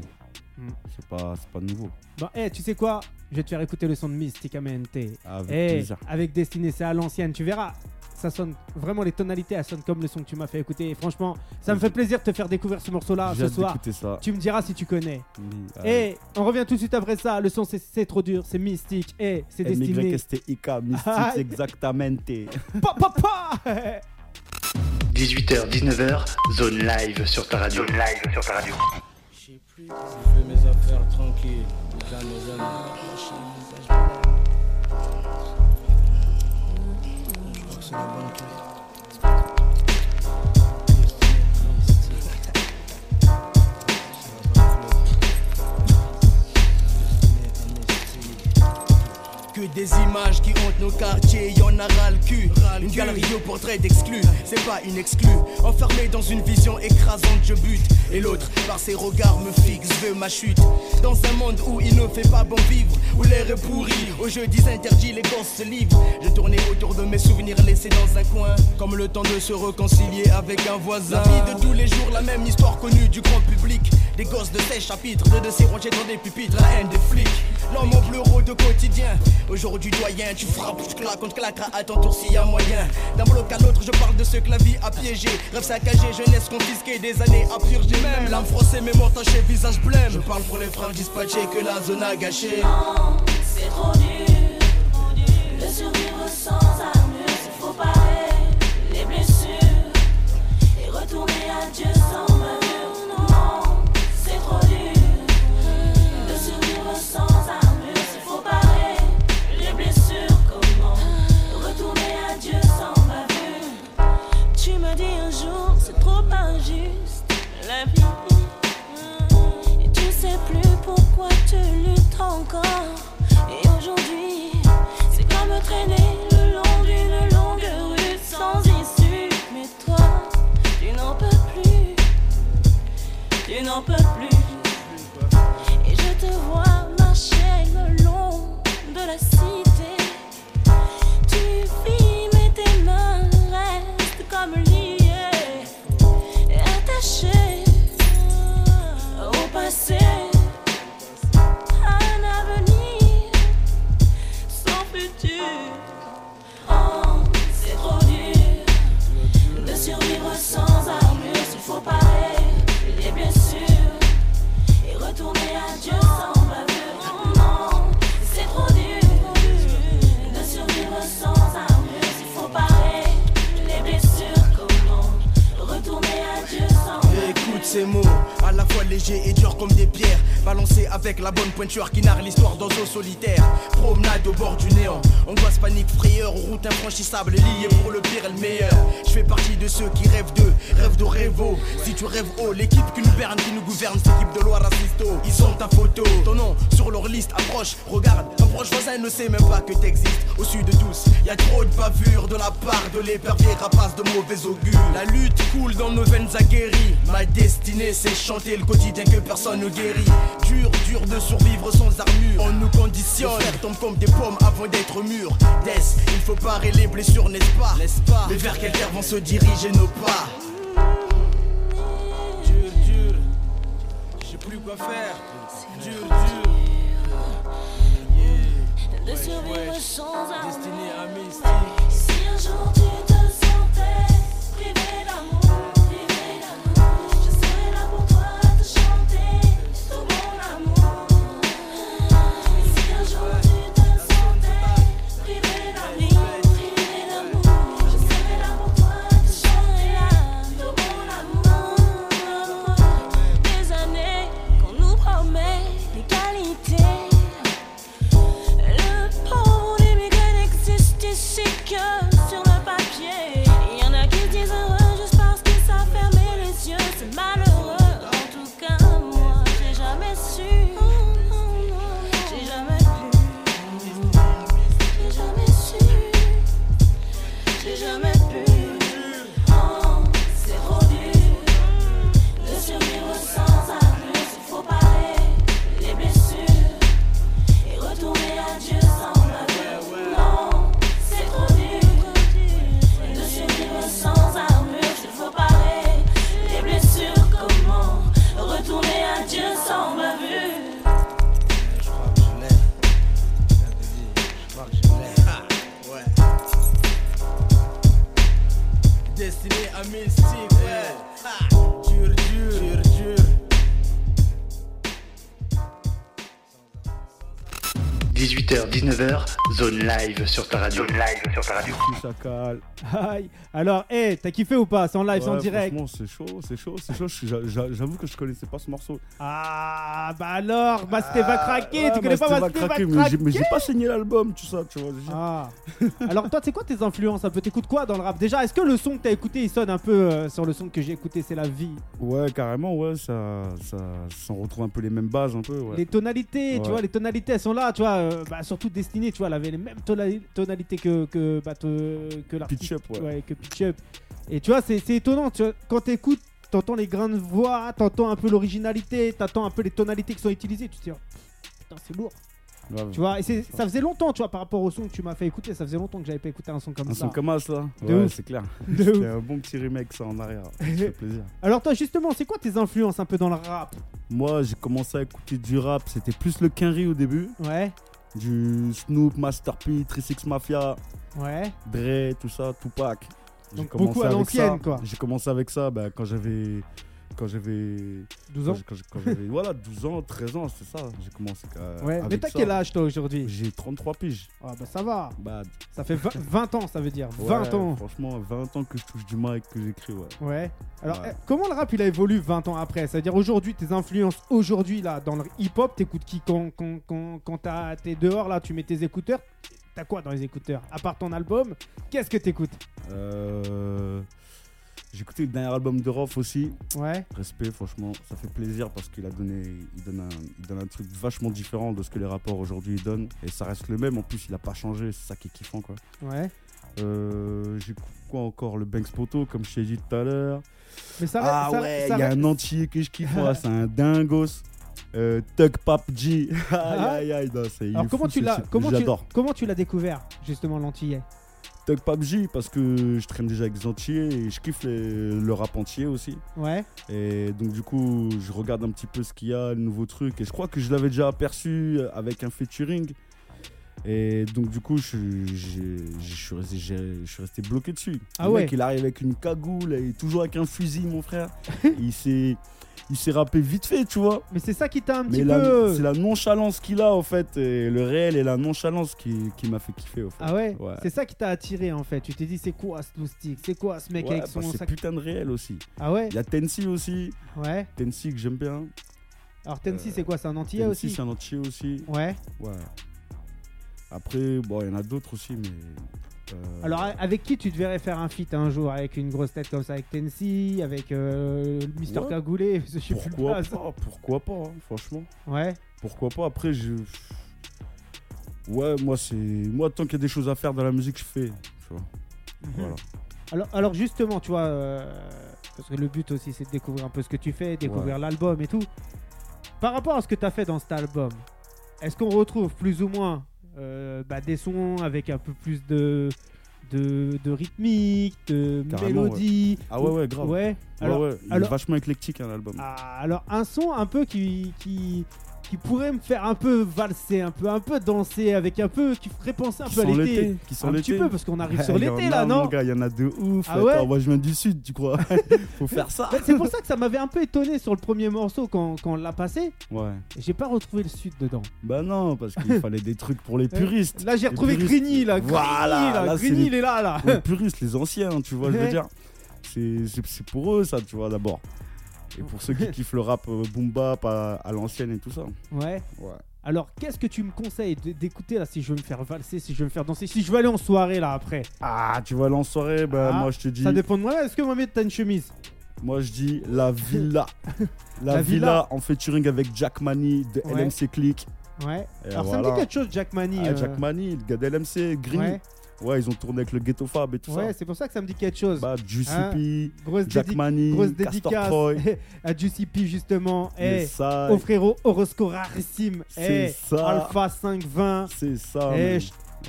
Hmm. C'est pas, pas nouveau. Bon, eh, tu sais quoi? Je vais te faire écouter le son de Mysticamente. Avec Eh, plaisir. avec Destiné, c'est à l'ancienne. Tu verras, ça sonne vraiment les tonalités, elles sonnent comme le son que tu m'as fait écouter. Et franchement, ça me fait plaisir de te faire découvrir ce morceau-là ce soir. ça. Tu me diras si tu connais. Oui, Et on revient tout de suite après ça. Le son, c'est trop dur, c'est mystique. Et c'est destiné. MYSTIK, mystique, Aïe. *laughs* exactamente. Pa, pa, pa 18h, 19h, zone live sur ta radio. Zone live sur ta radio. Je sais plus, je fais mes affaires tranquilles. Dans mes amis. Je Que des images qui hantent nos quartiers, y en a ras le cul. Une galerie de portraits d'exclus, c'est pas une exclue. Enfermé dans une vision écrasante, je bute. Et l'autre, par ses regards, me fixe, veut ma chute. Dans un monde où il ne fait pas bon vivre, où l'air est pourri, aux jeudis interdits, les gosses se livrent. Je tournais autour de mes souvenirs laissés dans un coin, comme le temps de se réconcilier avec un voisin. La vie de tous les jours, la même histoire connue du grand public. Des gosses de ces chapitres, de de ces rangés dans des pupitres, la haine des flics. L'homme en bleu de quotidien. Aujourd'hui, doyen, tu frappes, je claque, on te claquera à ton tour s'il y a moyen. D'un bloc à l'autre, je parle de ce que la vie a piégé. Rêve saccagé, jeunesse confisquée, des années à purger. Même l'âme froissée, mais mortachée, visage blême. Je parle pour les frères dispatchés que la zone a gâché. C'est trop dur de survivre sans pourquoi tu luttes encore. Et aujourd'hui, c'est comme traîner le long d'une longue rue sans issue. Mais toi, tu n'en peux plus. Tu n'en peux plus. Et je te vois marcher le long de la cité. Ces mots, à la fois légers et durs comme des pierres, balancés avec la bonne pointure qui narre l'histoire d'oiseaux solitaires. Promenade au bord du néant, angoisse, panique, frayeur, route infranchissable, liée pour le pire et le meilleur. Je fais partie de ceux qui rêvent d'eux, rêvent de rêvo. Si tu rêves haut, l'équipe qui nous berne, qui nous gouverne, c'est l'équipe de Loire Assisto. Ils ont ta photo, ton nom sur leur liste, approche, regarde. Un proche voisin ne sait même pas que t'existes. Au sud de tous, y a trop de bavures de la part de l'épervier rapace de mauvais augure. La lutte coule dans nos veines aguerries. Ma destinée, c'est chanter le quotidien que personne ne guérit. Dur, dur de survivre sans armure. On nous conditionne, les tombent comme des pommes avant d'être mûrs. Death, il faut parer les blessures, n'est-ce pas? N'est-ce pas? Mais vers quel terre vont se diriger nos pas Dur, dur, je sais plus quoi faire. Dur, dur. Yeah. De survivre sans armure. Destiné à mystique. Si un zone live sur ta radio. Zone live sur ta radio. Chacal. Aïe. Alors, hé, t'as kiffé ou pas? C'est en live, c'est en Ouais, direct. Franchement, c'est chaud, c'est chaud, c'est chaud. J'avoue que je connaissais pas ce morceau. Ah, bah alors, Masté va craquer. Ouais, tu connais pas Masté va craquer, craquer mais j'ai- pas saigné l'album, tu sais, tu vois. Ah. Alors toi, c'est quoi tes influences un peu? T'écoutes quoi dans le rap? Déjà, est-ce que le son que t'as écouté, il sonne un peu euh, sur le son que j'ai écouté, c'est la vie? Ouais, carrément, ouais, ça, ça, ça on retrouve un peu les mêmes bases, un peu, ouais. Les tonalités, tu vois, les tonalités, elles sont là, tu vois. euh, bah, surtout Destiny, tu vois, elle avait les mêmes tona- tonalités que que bah, te- que l'artiste. Pitch Up, ouais. que Pitch Up. Et tu vois, c'est c'est étonnant. Tu vois, quand t'écoutes, t'entends les grains de voix, t'entends un peu l'originalité, t'entends un peu les tonalités qui sont utilisées. Tu te dis, oh, putain, c'est lourd. Tu vois, et c'est- ça faisait longtemps, tu vois, par rapport au son que tu m'as fait écouter, ça faisait longtemps que j'avais pas écouté un son comme Un ça. son comme De Ouais, c'est clair. *laughs* C'était un bon petit remake, ça, en arrière. *laughs* Ça fait plaisir. Alors toi, justement, c'est quoi tes influences un peu dans le rap? Moi, j'ai commencé à écouter du rap. C'était plus le Quinry au début. Ouais, Du Snoop, Master P, 36 Mafia, ouais. Dre, tout ça, Tupac. Donc beaucoup à avec l'ancienne, ça. quoi. J'ai commencé avec ça bah, quand j'avais. Quand j'avais. 12 ans Quand, j'avais. voilà, 12 ans, 13 ans, c'est ça. J'ai commencé euh, Ouais, avec mais t'as quel âge toi aujourd'hui? J'ai 33 piges. Ah bah ça va, Bah, ça fait 20, 20 ans ça veut dire, 20 ouais, ans. Franchement, 20 ans que je touche du mic, que j'écris, ouais. Ouais. Alors Ouais. eh, comment le rap il a évolué 20 ans après? C'est-à-dire aujourd'hui tes influences aujourd'hui là dans le hip-hop, t'écoutes qui quand quand quand, quand t'as- t'es dehors là, tu mets tes écouteurs, t'as quoi dans les écouteurs? À part ton album, qu'est-ce que t'écoutes? Euh, J'ai écouté le dernier album de Rof aussi. Ouais. Respect, franchement, ça fait plaisir parce qu'il a donné, il donne, un, il donne un truc vachement différent de ce que les rappeurs aujourd'hui donnent. Et ça reste le même, en plus il a pas changé, c'est ça qui est kiffant quoi. Ouais. Euh, J'écoute quoi encore? Le Banks Poto, comme je t'ai dit tout à l'heure. Mais ça Ah ça- ouais, il y a un entier que je kiffe, c'est un dingos. Euh, Tug Pap G. *laughs* aïe aïe aïe, non, Ah. Alors comment fou, tu l'as tu comment tu l'as découvert justement l'antillais? Tug Pap G parce que je traîne déjà avec des entiers et je kiffe les- le rap entier aussi. Ouais. Et donc du coup, je regarde un petit peu ce qu'il y a, le nouveau truc. Et je crois que je l'avais déjà aperçu avec un featuring. Et donc du coup, je, je suis resté, j'ai- je suis resté bloqué dessus. Ah le ouais. mec, il arrive avec une cagoule et toujours avec un fusil, mon frère. *laughs* il s'est, il s'est rappé vite fait, tu vois. Mais c'est ça qui t'a un petit Mais peu c'est la nonchalance qu'il a en fait, et le réel et la nonchalance qui, qui m'a fait kiffer au fait. Ah ouais, Ouais. C'est ça qui t'a attiré en fait. Tu t'es dit c'est quoi ce loustic C'est quoi ce mec Ouais, avec son bah, c'est sac putain de réel aussi. Ah ouais Il y a Tensi aussi, Ouais. Tensi que j'aime bien. Alors Euh, c'est quoi C'est un antillais Tensi aussi c'est un entier aussi. Ouais. Ouais. Après, bon, il y en a d'autres aussi, mais. Euh, Alors avec qui tu te verrais faire un feat un jour? Avec une grosse tête comme ça avec Tennessee Avec euh, Mister Ouais. Cagoulé *laughs* Je sais pourquoi pas Pourquoi pas, hein, franchement. Ouais. Pourquoi pas Après, je. Ouais, moi, c'est. Moi, tant qu'il y a des choses à faire dans la musique, je fais. Tu vois. Voilà. Alors, alors justement, tu vois, euh, parce que le but aussi c'est de découvrir un peu ce que tu fais, découvrir l'album et tout. Par rapport à ce que tu as fait dans cet album, est-ce qu'on retrouve plus ou moins bah, des sons avec un peu plus de, de, de rythmique, de Carrément, mélodie Ah ouais, ouais, grave. Ouais. Ouais, Alors, ouais, il alors- est vachement éclectique, hein, l'album. ah, alors un son un peu qui, qui, qui pourrait me faire un peu valser, un peu, un peu danser, avec un peu, qui ferait penser un Qui peu à l'été. qui sent Un petit peu, parce qu'on arrive sur *laughs* l'été là, non il y en a de ouf. Ah Attends, ouais moi, je viens du sud, tu crois? *laughs* Faut faire ça. C'est pour ça que ça m'avait un peu étonné sur le premier morceau quand, quand on l'a passé. Ouais. J'ai pas retrouvé le sud dedans. Bah non, parce qu'il *laughs* fallait des trucs pour les puristes. Là, j'ai retrouvé puristes. Grigny, là. Grigny, Voilà, là, Grigny, les- il est là, là. Pour les puristes, les anciens, tu vois, je veux dire. C'est pour eux, ça, tu vois, d'abord. Et pour ceux qui kiffent le rap euh, boom bap à, à l'ancienne et tout ça. Ouais. Ouais. Alors, qu'est-ce que tu me conseilles de- d'écouter là si je veux me faire valser, si je veux me faire danser, si je veux aller en soirée là après? Ah, tu vas aller en soirée, bah Ah, moi je te dis. Ça dépend de moi. Est-ce que Mohamed t'as une chemise? Moi je dis la villa. *laughs* La, La villa, Villa. en featuring avec Jack Money de Ouais. LMC Click. Ouais. Et Alors, ça me voilà. dit quelque chose, Jack Mani. Ah, euh, Jack Money, le gars d'LMC, Green. Ouais, Ouais. ils ont tourné avec le Ghetto Fab et tout ouais ça. c'est pour ça que ça me dit quelque chose. Bah, Juicy Hein, P, grosse Jack Money, grosse dédicace Troy. *laughs* à Juicy P justement. Mais Eh, ça, au frérot Orosco rarissime. C'est Eh, ça. Alpha 520. c'est ça. Eh, Eh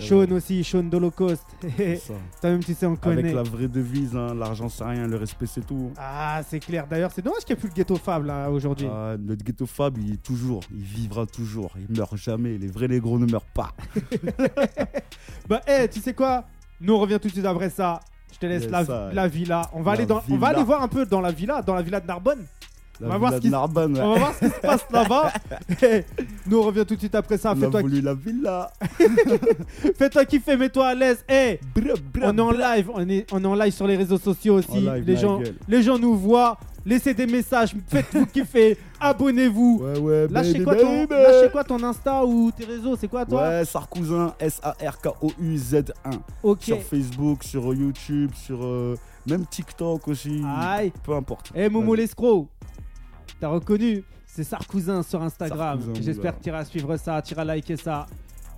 Sean ouais, aussi, Sean d'Holocaust. c'est ça. *laughs* Toi-même, tu sais, on connaît. Avec la vraie devise, hein, l'argent c'est rien, le respect c'est tout. Ah, c'est clair. D'ailleurs, c'est dommage qu'il n'y ait plus le ghetto Fab là aujourd'hui. Ah, notre ghetto Fab, il est toujours, il vivra toujours, il meurt jamais. Les vrais négros ne meurent pas. *laughs* Bah, eh, tu sais quoi? Nous, on revient tout de suite après ça. Je te laisse Yes, la, ça. la villa. On va, La aller dans, on va villa. aller voir un peu dans la villa, dans la villa de Narbonne. On va voir ce qui se- Narbonne, ouais. On va voir ce qui se passe là-bas. *laughs* Et nous, on revient tout de suite après ça. Fais-toi voulu la villa. *laughs* fais-toi kiffer, mets-toi à l'aise. Hey, bra, on est en live. On est, on est en live sur les réseaux sociaux aussi. Live, les, gens, gueule. les gens nous voient. Laissez des messages. Faites-vous *laughs* kiffer. Abonnez-vous. Ouais, ouais, Lâchez quoi, ton, lâchez quoi ton Insta ou tes réseaux C'est quoi toi? Ouais, Sarkouzin, S-A-R-K-O-U-Z-1. Ok. Sur Facebook, sur YouTube, sur euh, même TikTok aussi. Aïe. Peu importe. Eh Momo l'escroc, t'as reconnu C'est Sarkouzin sur Instagram. Sarkouzin, J'espère que tu iras suivre ça, tu iras liker ça,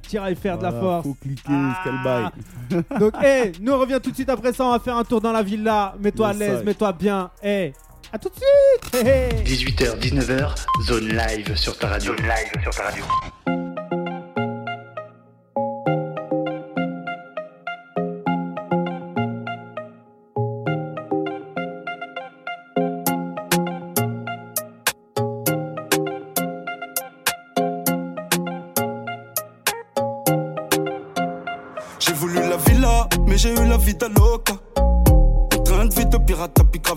tu iras y faire de la force. Faut cliquer, Ah. quel bail. *laughs* Donc, eh, nous on revient tout de suite après ça. On va faire un tour dans la villa. Mets-toi à l'aise, mets-toi bien. Eh, à tout de suite. Eh, eh. 18h, 19h, zone live sur ta radio. Zone live sur ta radio.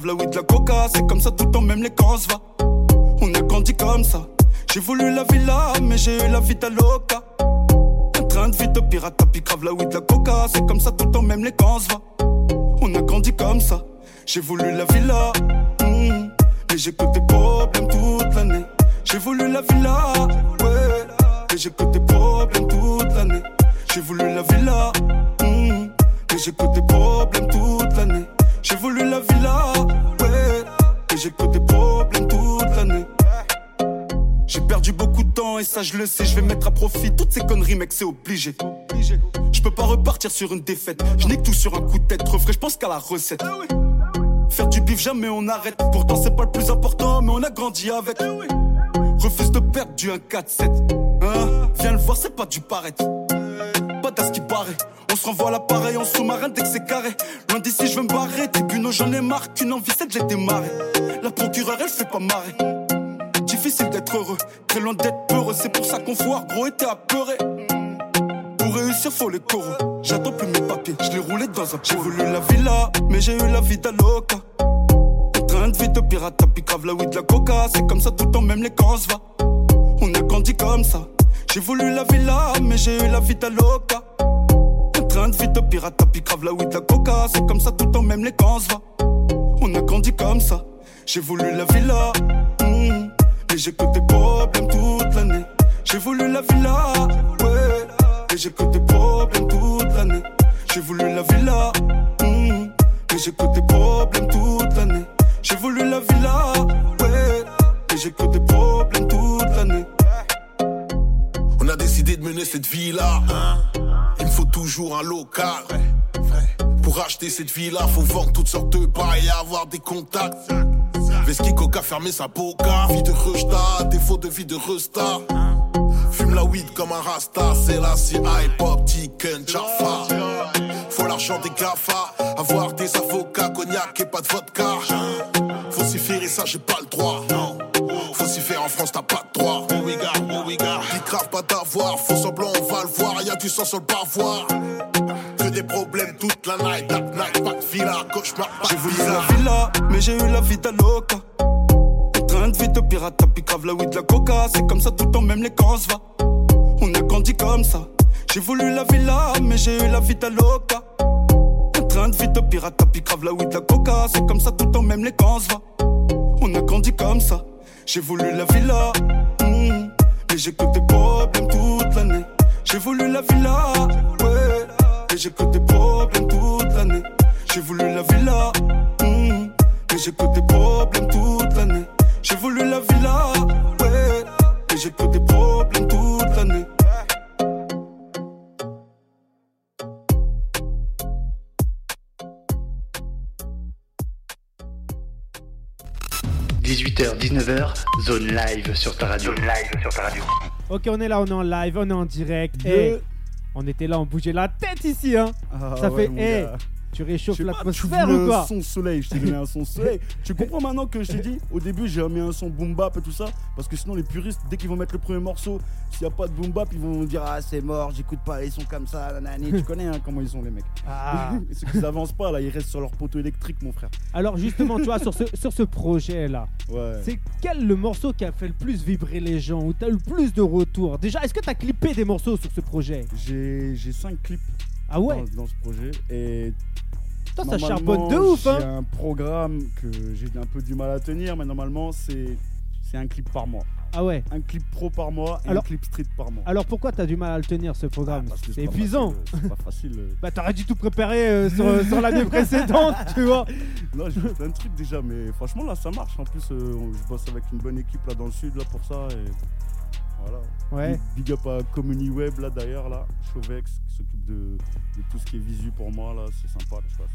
La weed, la coca. C'est comme ça tout le temps, même les se va. On a grandi comme ça. J'ai voulu la villa, mais j'ai eu la vida loca. En train de vie de pirate, puis grave la weed, la coca. C'est comme ça tout le temps, même les se va. On a grandi comme ça. J'ai voulu la villa, hmm, mais j'ai que des problèmes toute l'année. J'ai voulu la villa, ouais, mais j'ai que des problèmes toute l'année. J'ai voulu la villa, hmm, mais j'ai que des problèmes toute l'année. J'ai voulu la villa, ouais, mais j'ai que des problèmes toute l'année. J'ai perdu beaucoup de temps et ça je le sais, je vais mettre à profit toutes ces conneries mec c'est obligé. Je peux pas repartir sur une défaite, je n'ai que tout sur un coup de tête, refrais, je pense qu'à la recette. Faire du bif jamais on arrête, pourtant c'est pas le plus important mais on a grandi avec. Refuse de perdre du 1-4-7. Hein? Viens le voir, c'est pas du paraître. Pas d'as qui paraît. On se renvoie à l'appareil en sous-marin dès que c'est carré. Loin d'ici, je veux me barrer. Tribunaux, j'en ai marre. Qu'une envie, c'est que j'ai démarré. La procureure, elle fait pas marrer. Difficile d'être heureux, très loin d'être peureux. C'est pour ça qu'on foire, gros, et t'es apeuré. Pour réussir, faut les coraux. J'attends plus mes papiers, je l'ai roulé dans un J'ai voulu la villa, mais j'ai eu la vida loca. En train de vie de pirate, puis grave la weed, la coca. C'est comme ça tout le temps, même les se va. On a grandi comme ça. J'ai voulu la villa, mais j'ai eu la vida loca. En train de vie de pirate, puis grave la weed, la coca. C'est comme ça tout temps, même les se va. On a grandi comme ça. J'ai voulu la villa, hmm, mais j'ai que des problèmes toute l'année. J'ai voulu la villa, ouais, mais j'ai que des problèmes toute l'année. J'ai voulu la villa, hmm, mais j'ai que des problèmes toute l'année. J'ai voulu la villa, ouais, mais j'ai que des problèmes toute l'année. Décidé de mener cette vie-là. Il me faut toujours un local. Pour acheter cette vie-là, faut vendre toutes sortes de bails et avoir des contacts. Veski Coca fermer sa boca. Vie de rejta, défaut de vie de resta. Fume la weed comme un rasta. C'est la CI, pop, Tiken, Jaffa. Faut l'argent des GAFA. Avoir des avocats, cognac et pas de vodka. Faut s'y faire et ça, j'ai pas le droit. Faut s'y faire en France, t'as pas de droit. Oui, oui, gars. Dit grave pas d'avoir. Faut semblant, on va le voir. Y'a du sang sur le bavoir. Que des problèmes toute la night. Dark night, pas de villa. Cauchemar, pas J'ai de voulu villa. la villa, mais j'ai eu la vida loca. En train de vie de pirate, puis grave la weed, la coca. C'est comme ça tout le temps, même les se va. On a grandi comme ça. J'ai voulu la villa, mais j'ai eu la vida loca. En train de vie de pirate, puis grave la weed, la coca. C'est comme ça tout le temps, même les se va. On a grandi comme ça. J'ai voulu la villa, mais j'ai que des problèmes toute l'année. J'ai voulu la villa, ouais, mais j'ai que des problèmes toute l'année. J'ai voulu la villa, hmm, mais j'ai que des problèmes 19h, zone live sur ta radio. Zone live sur ta radio. Ok, on est là, on est en live, on est en direct. Yeah. Eh, on était là, on bougeait la tête ici, hein. Ah Ça ouais, fait, mon eh, gars. Tu réchauffes l'atmosphère ou un quoi son soleil, je t'ai donné un son soleil. *laughs* tu comprends maintenant que je t'ai dit Au début, j'ai mis un son boom bap et tout ça. Parce que sinon, les puristes, dès qu'ils vont mettre le premier morceau, s'il n'y a pas de boom bap, ils vont dire Ah, c'est mort, j'écoute pas les sons comme ça. nanani. *laughs* tu connais hein, comment ils sont, les mecs. Ah. *laughs* C'est qu'ils avancent pas, là, ils restent sur leur poteau électrique, mon frère. Alors justement, tu vois, sur ce, sur ce projet-là, Ouais. c'est quel le morceau qui a fait le plus vibrer les gens Où t'as eu le plus de retours? Déjà, est-ce que t'as clippé des morceaux sur ce projet? J'ai j'ai cinq clips Ah ouais? dans, dans ce projet. Et Toi, ça charbonne de ouf, hein J'ai un programme que j'ai un peu du mal à tenir, mais normalement, c'est c'est un clip par mois. Ah ouais Un clip pro par mois et Alors- un clip street par mois. Alors pourquoi t'as du mal à le tenir ce programme Ah, C'est épuisant facile, C'est pas facile. euh. *laughs* Bah t'aurais dû tout préparer euh, sur, sur l'année précédente, *laughs* tu vois Non, j'ai fait plein de trucs déjà, mais franchement, là, ça marche. En plus, euh, je bosse avec une bonne équipe là dans le sud là pour ça. Et voilà. Ouais. Big, big up à Comedy Web là d'ailleurs, là. Chauvex qui s'occupe de, de tout ce qui est visu pour moi là. C'est sympa, tu vois.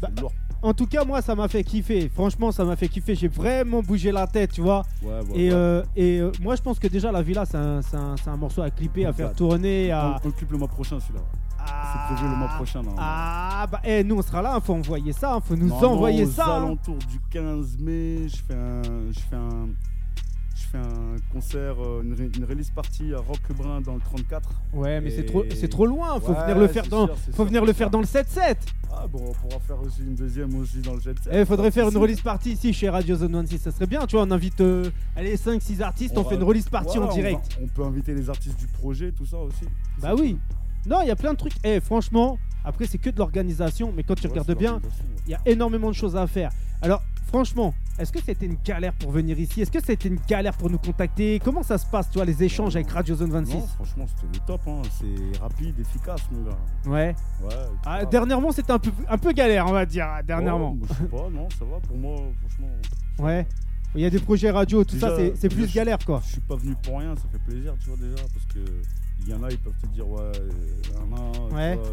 Bah, lourd. En tout cas, moi, ça m'a fait kiffer. Franchement, ça m'a fait kiffer. J'ai vraiment bougé la tête, tu vois. Ouais, ouais, Et, euh, et euh, moi, je pense que déjà, la villa, c'est un, morceau à clipper, à faire tourner. À... On, on le clip le mois prochain celui-là. C'est prévu le mois prochain. Non, Ah, bah, eh, nous, on sera là. hein, Faut envoyer ça. hein, Faut nous envoyer aux ça. hein. alentours du 15 mai, je fais un, je fais un, un concert, euh, une, ré- une release party à Roquebrun dans le 34. Ouais, mais c'est trop, c'est trop loin. Faut Ouais, venir le faire dans, sûr, faut venir le faire dans le 7-7. Ah bon, on pourra faire aussi une deuxième aussi dans le jet set. Eh, faudrait faire une release party ici chez Radio Zone 26. Ça serait bien, tu vois. On invite euh, allez, 5-6 artistes. On, fait va- une release party Ouais, en on direct. va- On, peut inviter les artistes du projet, tout ça aussi. Bah oui. Non, il y a plein de trucs. Eh, franchement, après, c'est que de l'organisation. Mais quand tu Ouais, regardes bien, il y a énormément de choses à faire. Alors, franchement, est-ce que c'était une galère pour venir ici? Est-ce que c'était une galère pour nous contacter? Comment ça se passe, tu vois, les échanges avec Radio Zone 26 Non, franchement, c'était le top. Hein. C'est rapide, efficace, mon gars. Ouais. Ouais. Ah, dernièrement, c'était un peu, un peu galère, on va dire. Dernièrement. Oh, bah, je sais pas, non, ça va. Pour moi, franchement. Ouais. Il y a des projets radio, tout ça, Déjà- c'est- plus galère, quoi. Je suis pas venu pour rien, ça fait plaisir, tu vois, déjà. Parce que il y en a, ils peuvent te dire, ouais, euh, nan, nan, tu Ouais. vois,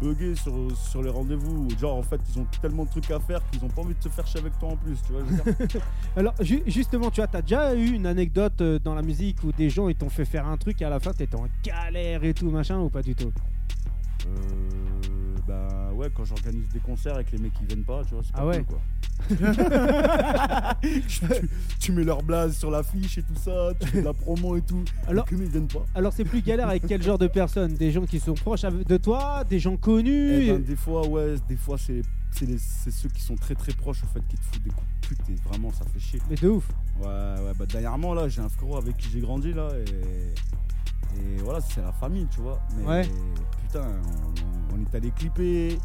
bugger sur, sur les rendez-vous. Genre, en fait, ils ont tellement de trucs à faire qu'ils ont pas envie de se faire chier avec toi en plus, tu vois. je. *laughs* Alors, ju- justement, tu vois, t'as déjà eu une anecdote euh, dans la musique où des gens ils t'ont fait faire un truc et à la fin t'étais en galère et tout, machin, ou pas du tout? Euh, bah ouais, quand j'organise des concerts avec les mecs qui viennent pas, tu vois, c'est pas Ah ouais. cool, quoi. *laughs* tu, mets leur blaze sur l'affiche et tout ça, tu fais de la promo et tout. Alors- et ils viennent pas. Alors, c'est plus galère avec quel genre de personnes? Des gens qui sont proches de toi Des gens connus? Eh ben, des fois, ouais, des fois, c'est c'est les- c'est ceux qui sont très très proches, en fait, qui te foutent des coups de pute et vraiment, ça fait chier. Mais de ouf. Ouais, ouais, bah dernièrement, là, j'ai un frérot avec qui j'ai grandi, là, et, et voilà, c'est la famille, tu vois. Mais Ouais. putain, on, on est allé clipper.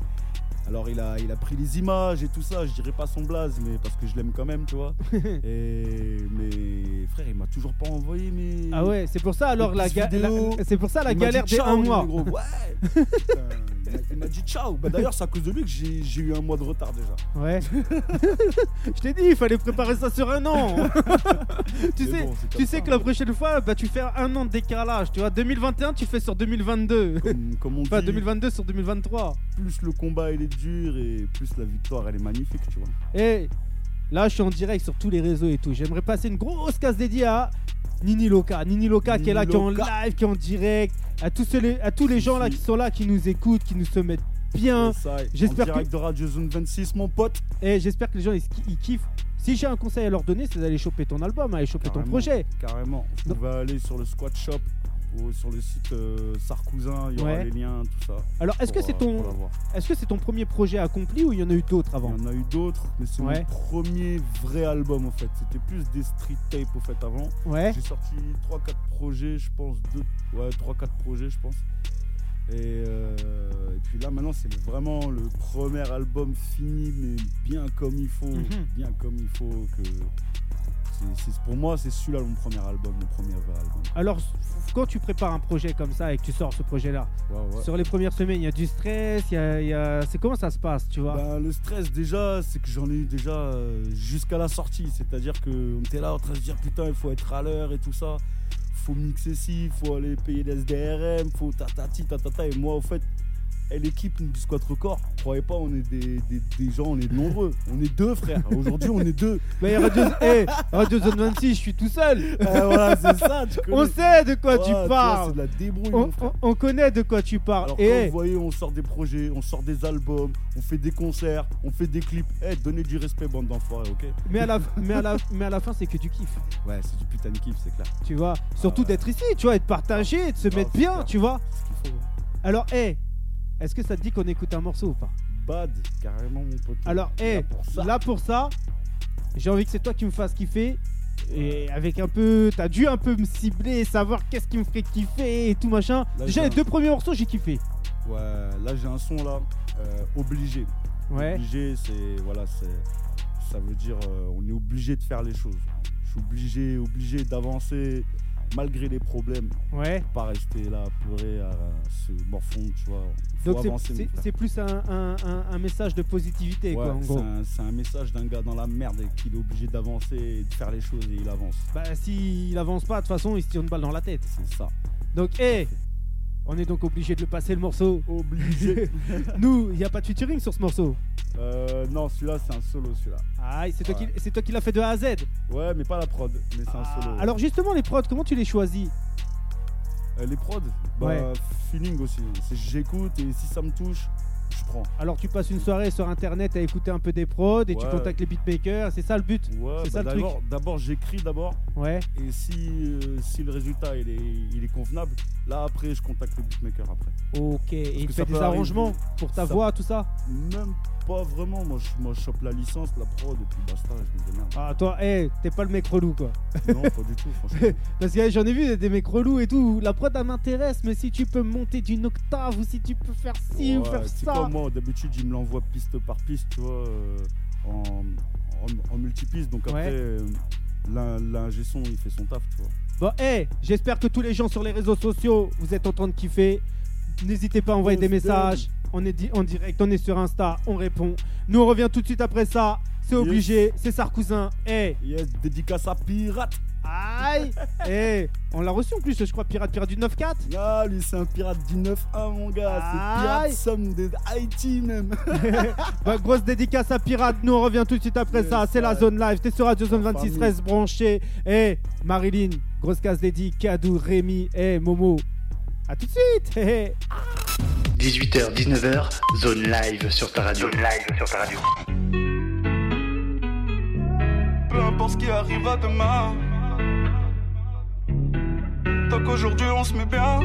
Alors, il a, il a pris les images et tout ça, je dirais pas son blaze, mais parce que je l'aime quand même, tu vois. *laughs* et, mais frère, il m'a toujours pas envoyé mes. Ah ouais, c'est pour ça alors Les la, ga- la- c'est pour ça la Il galère des un mois. négro. Ouais. *laughs* Putain, il m'a- dit ciao. Bah, D'ailleurs, c'est à cause de lui que j'ai j'ai eu un mois de retard déjà. Ouais. *laughs* Je t'ai dit, il fallait préparer ça sur un an. tu Mais sais, bon, tu sais ça, que la prochaine fois, bah, tu fais un an de décalage. Tu vois, 2021, tu fais sur 2022. Comme, comme on dit, 2022 sur 2023. plus le combat il est dur et plus la victoire elle est magnifique, tu vois. Et là, je suis en direct sur tous les réseaux et tout. J'aimerais passer une grosse case dédiée à Nini Loca. Nini Loca qui est là, qui est en live, qui est en direct. À tous, à tous les gens là qui sont là, qui nous écoutent, qui nous se mettent bien. J'espère direct de Radio Zone 26, mon pote. Et j'espère que les gens ils, ils kiffent. Si j'ai un conseil à leur donner, c'est d'aller choper ton album, aller choper ton projet. Carrément. Vous pouvez aller sur le Squat Shop ou sur le site euh, Sarcousin, il y aura Ouais. les liens, tout ça. Alors, est-ce que c'est euh, ton, est-ce que c'est ton premier projet accompli ou il y en a eu d'autres avant Il y en a eu d'autres, mais c'est Ouais. mon premier vrai album en fait. C'était plus des street tapes au fait avant. Ouais. J'ai sorti 3-4 projets, je pense. Deux, ouais, 3-4 projets, je pense. Et, euh, et puis là, maintenant, c'est vraiment le premier album fini, mais bien comme il faut. Mhm. Bien comme il faut. que Pour moi, c'est celui-là mon premier album, mon premier vrai album. Alors, quand tu prépares un projet comme ça et que tu sors ce projet-là, Ouais, ouais. sur les premières semaines, il y a du stress, il y a, il y a- c'est comment ça se passe, tu vois? Ben, le stress déjà, c'est que j'en ai eu déjà euh, jusqu'à la sortie. C'est-à-dire qu'on était là en train de se dire putain, il faut être à l'heure et tout ça. Faut mixer ci, faut aller payer les SDRM, faut tatati tatata. Et moi, au fait, Et l'équipe du squat record, croyez pas, on est des, des- des gens, on est nombreux. On est deux, frère. Aujourd'hui, on est deux. Mais Radio, eh, Radio Zone 26, je suis tout seul. Euh, voilà, c'est ça. Tu On sait de quoi Ouais, tu vois, C'est parles. de la débrouille, On, connaît de quoi tu parles. Alors, Et quand eh, vous voyez, on sort des projets, on sort des albums, on fait des concerts, on fait des clips. Eh, donnez du respect, bande d'enfoirés, ok mais, à la, mais, à la, mais à la fin, c'est que tu kiffes. Ouais, c'est du putain de kiff, c'est clair. Tu vois. Surtout ouais. d'être ici, tu vois, et de partager, de se Ah, mettre bien, clair. tu vois. Faut. Alors, eh, est-ce que ça te dit qu'on écoute un morceau ou pas Bad, carrément, mon pote. Alors, eh, Là pour ça. là pour ça, j'ai envie que c'est toi qui me fasses kiffer. Et avec un peu, t'as dû un peu me cibler, savoir qu'est-ce qui me ferait kiffer et tout machin. Là, Déjà les un- deux premiers morceaux j'ai kiffé. Ouais, là j'ai un son là, euh, obligé. Ouais. Obligé, c'est voilà, c'est ça veut dire euh, on est obligé de faire les choses. Je suis obligé, obligé d'avancer malgré les problèmes. Ouais. Pas rester là à pleurer, à se morfondre, tu vois. Faut Donc c'est- c'est plus un, un- un- un message de positivité Ouais, quoi en c'est gros. un, c'est un message d'un gars dans la merde et qu'il est obligé d'avancer et de faire les choses et il avance. Bah s'il avance pas, de toute façon il se tire une balle dans la tête. C'est ça. Donc eh, on est donc obligé de le passer le morceau. Obligé. *laughs* Nous, il n'y a pas de featuring sur ce morceau. Euh, non, celui-là c'est un solo celui-là. Aïe, c'est toi, Ouais. qui- c'est toi qui l'as fait de A à Z. Ouais, mais pas la prod, mais c'est un Ah, solo. alors justement les prods, comment tu les choisis? Euh, les prods, bah, Ouais. feeling aussi. J'écoute et si ça me touche, je prends. Alors tu passes une soirée sur internet à écouter un peu des prods et tu contactes les beatmakers, c'est ça le but? Ouais, C'est bah ça le truc? d'abord, j'écris d'abord Ouais. et si, euh, si le résultat il est, il est convenable, là après je contacte le beatmaker après. Ok, et il fait des arrangements pour ta Ça- voix, tout ça? Même pas vraiment, moi je, moi, je chope la licence, la prod et puis basta, je me démerde. Ah toi, eh, t'es pas le mec relou quoi. non, pas du tout, franchement. *laughs* Parce que eh, j'en ai vu des- mecs relous et tout. La prod elle m'intéresse, mais si tu peux monter d'une octave ou si tu peux faire ci ou faire ça. comme moi, d'habitude il me l'envoie piste par piste, tu vois, euh, en, en, en multipiste, donc après Ouais. euh, l'in- l'ingé son il fait son taf, tu vois. Bon, eh, j'espère que tous les gens sur les réseaux sociaux, vous êtes en train de kiffer. N'hésitez pas à envoyer des messages. On est di- en direct, on est sur Insta, on répond. Nous on revient tout de suite après ça. C'est Yes. obligé, c'est Sarcousin. Eh, Yes, dédicace à Pirate aïe *laughs* Eh, on l'a reçu en plus, je crois, Pirate Pirate du 9-4. Ah, lui, c'est un pirate du 9-1, mon gars. C'est pirate somme de Haïti, même. *laughs* Bah, grosse dédicace à Pirate, nous on revient tout de suite après Yes, ça. C'est la zone live, t'es sur Radio Zone 26, famille. reste branché. Eh, Marilyn, grosse case dédiée, Kadou, Rémi, eh, Momo. À tout de suite *laughs* eh. 18h, 19h, zone live sur ta radio. Zone live sur ta radio. Peu importe ce qui arrivera demain. Tant qu'aujourd'hui on se met bien.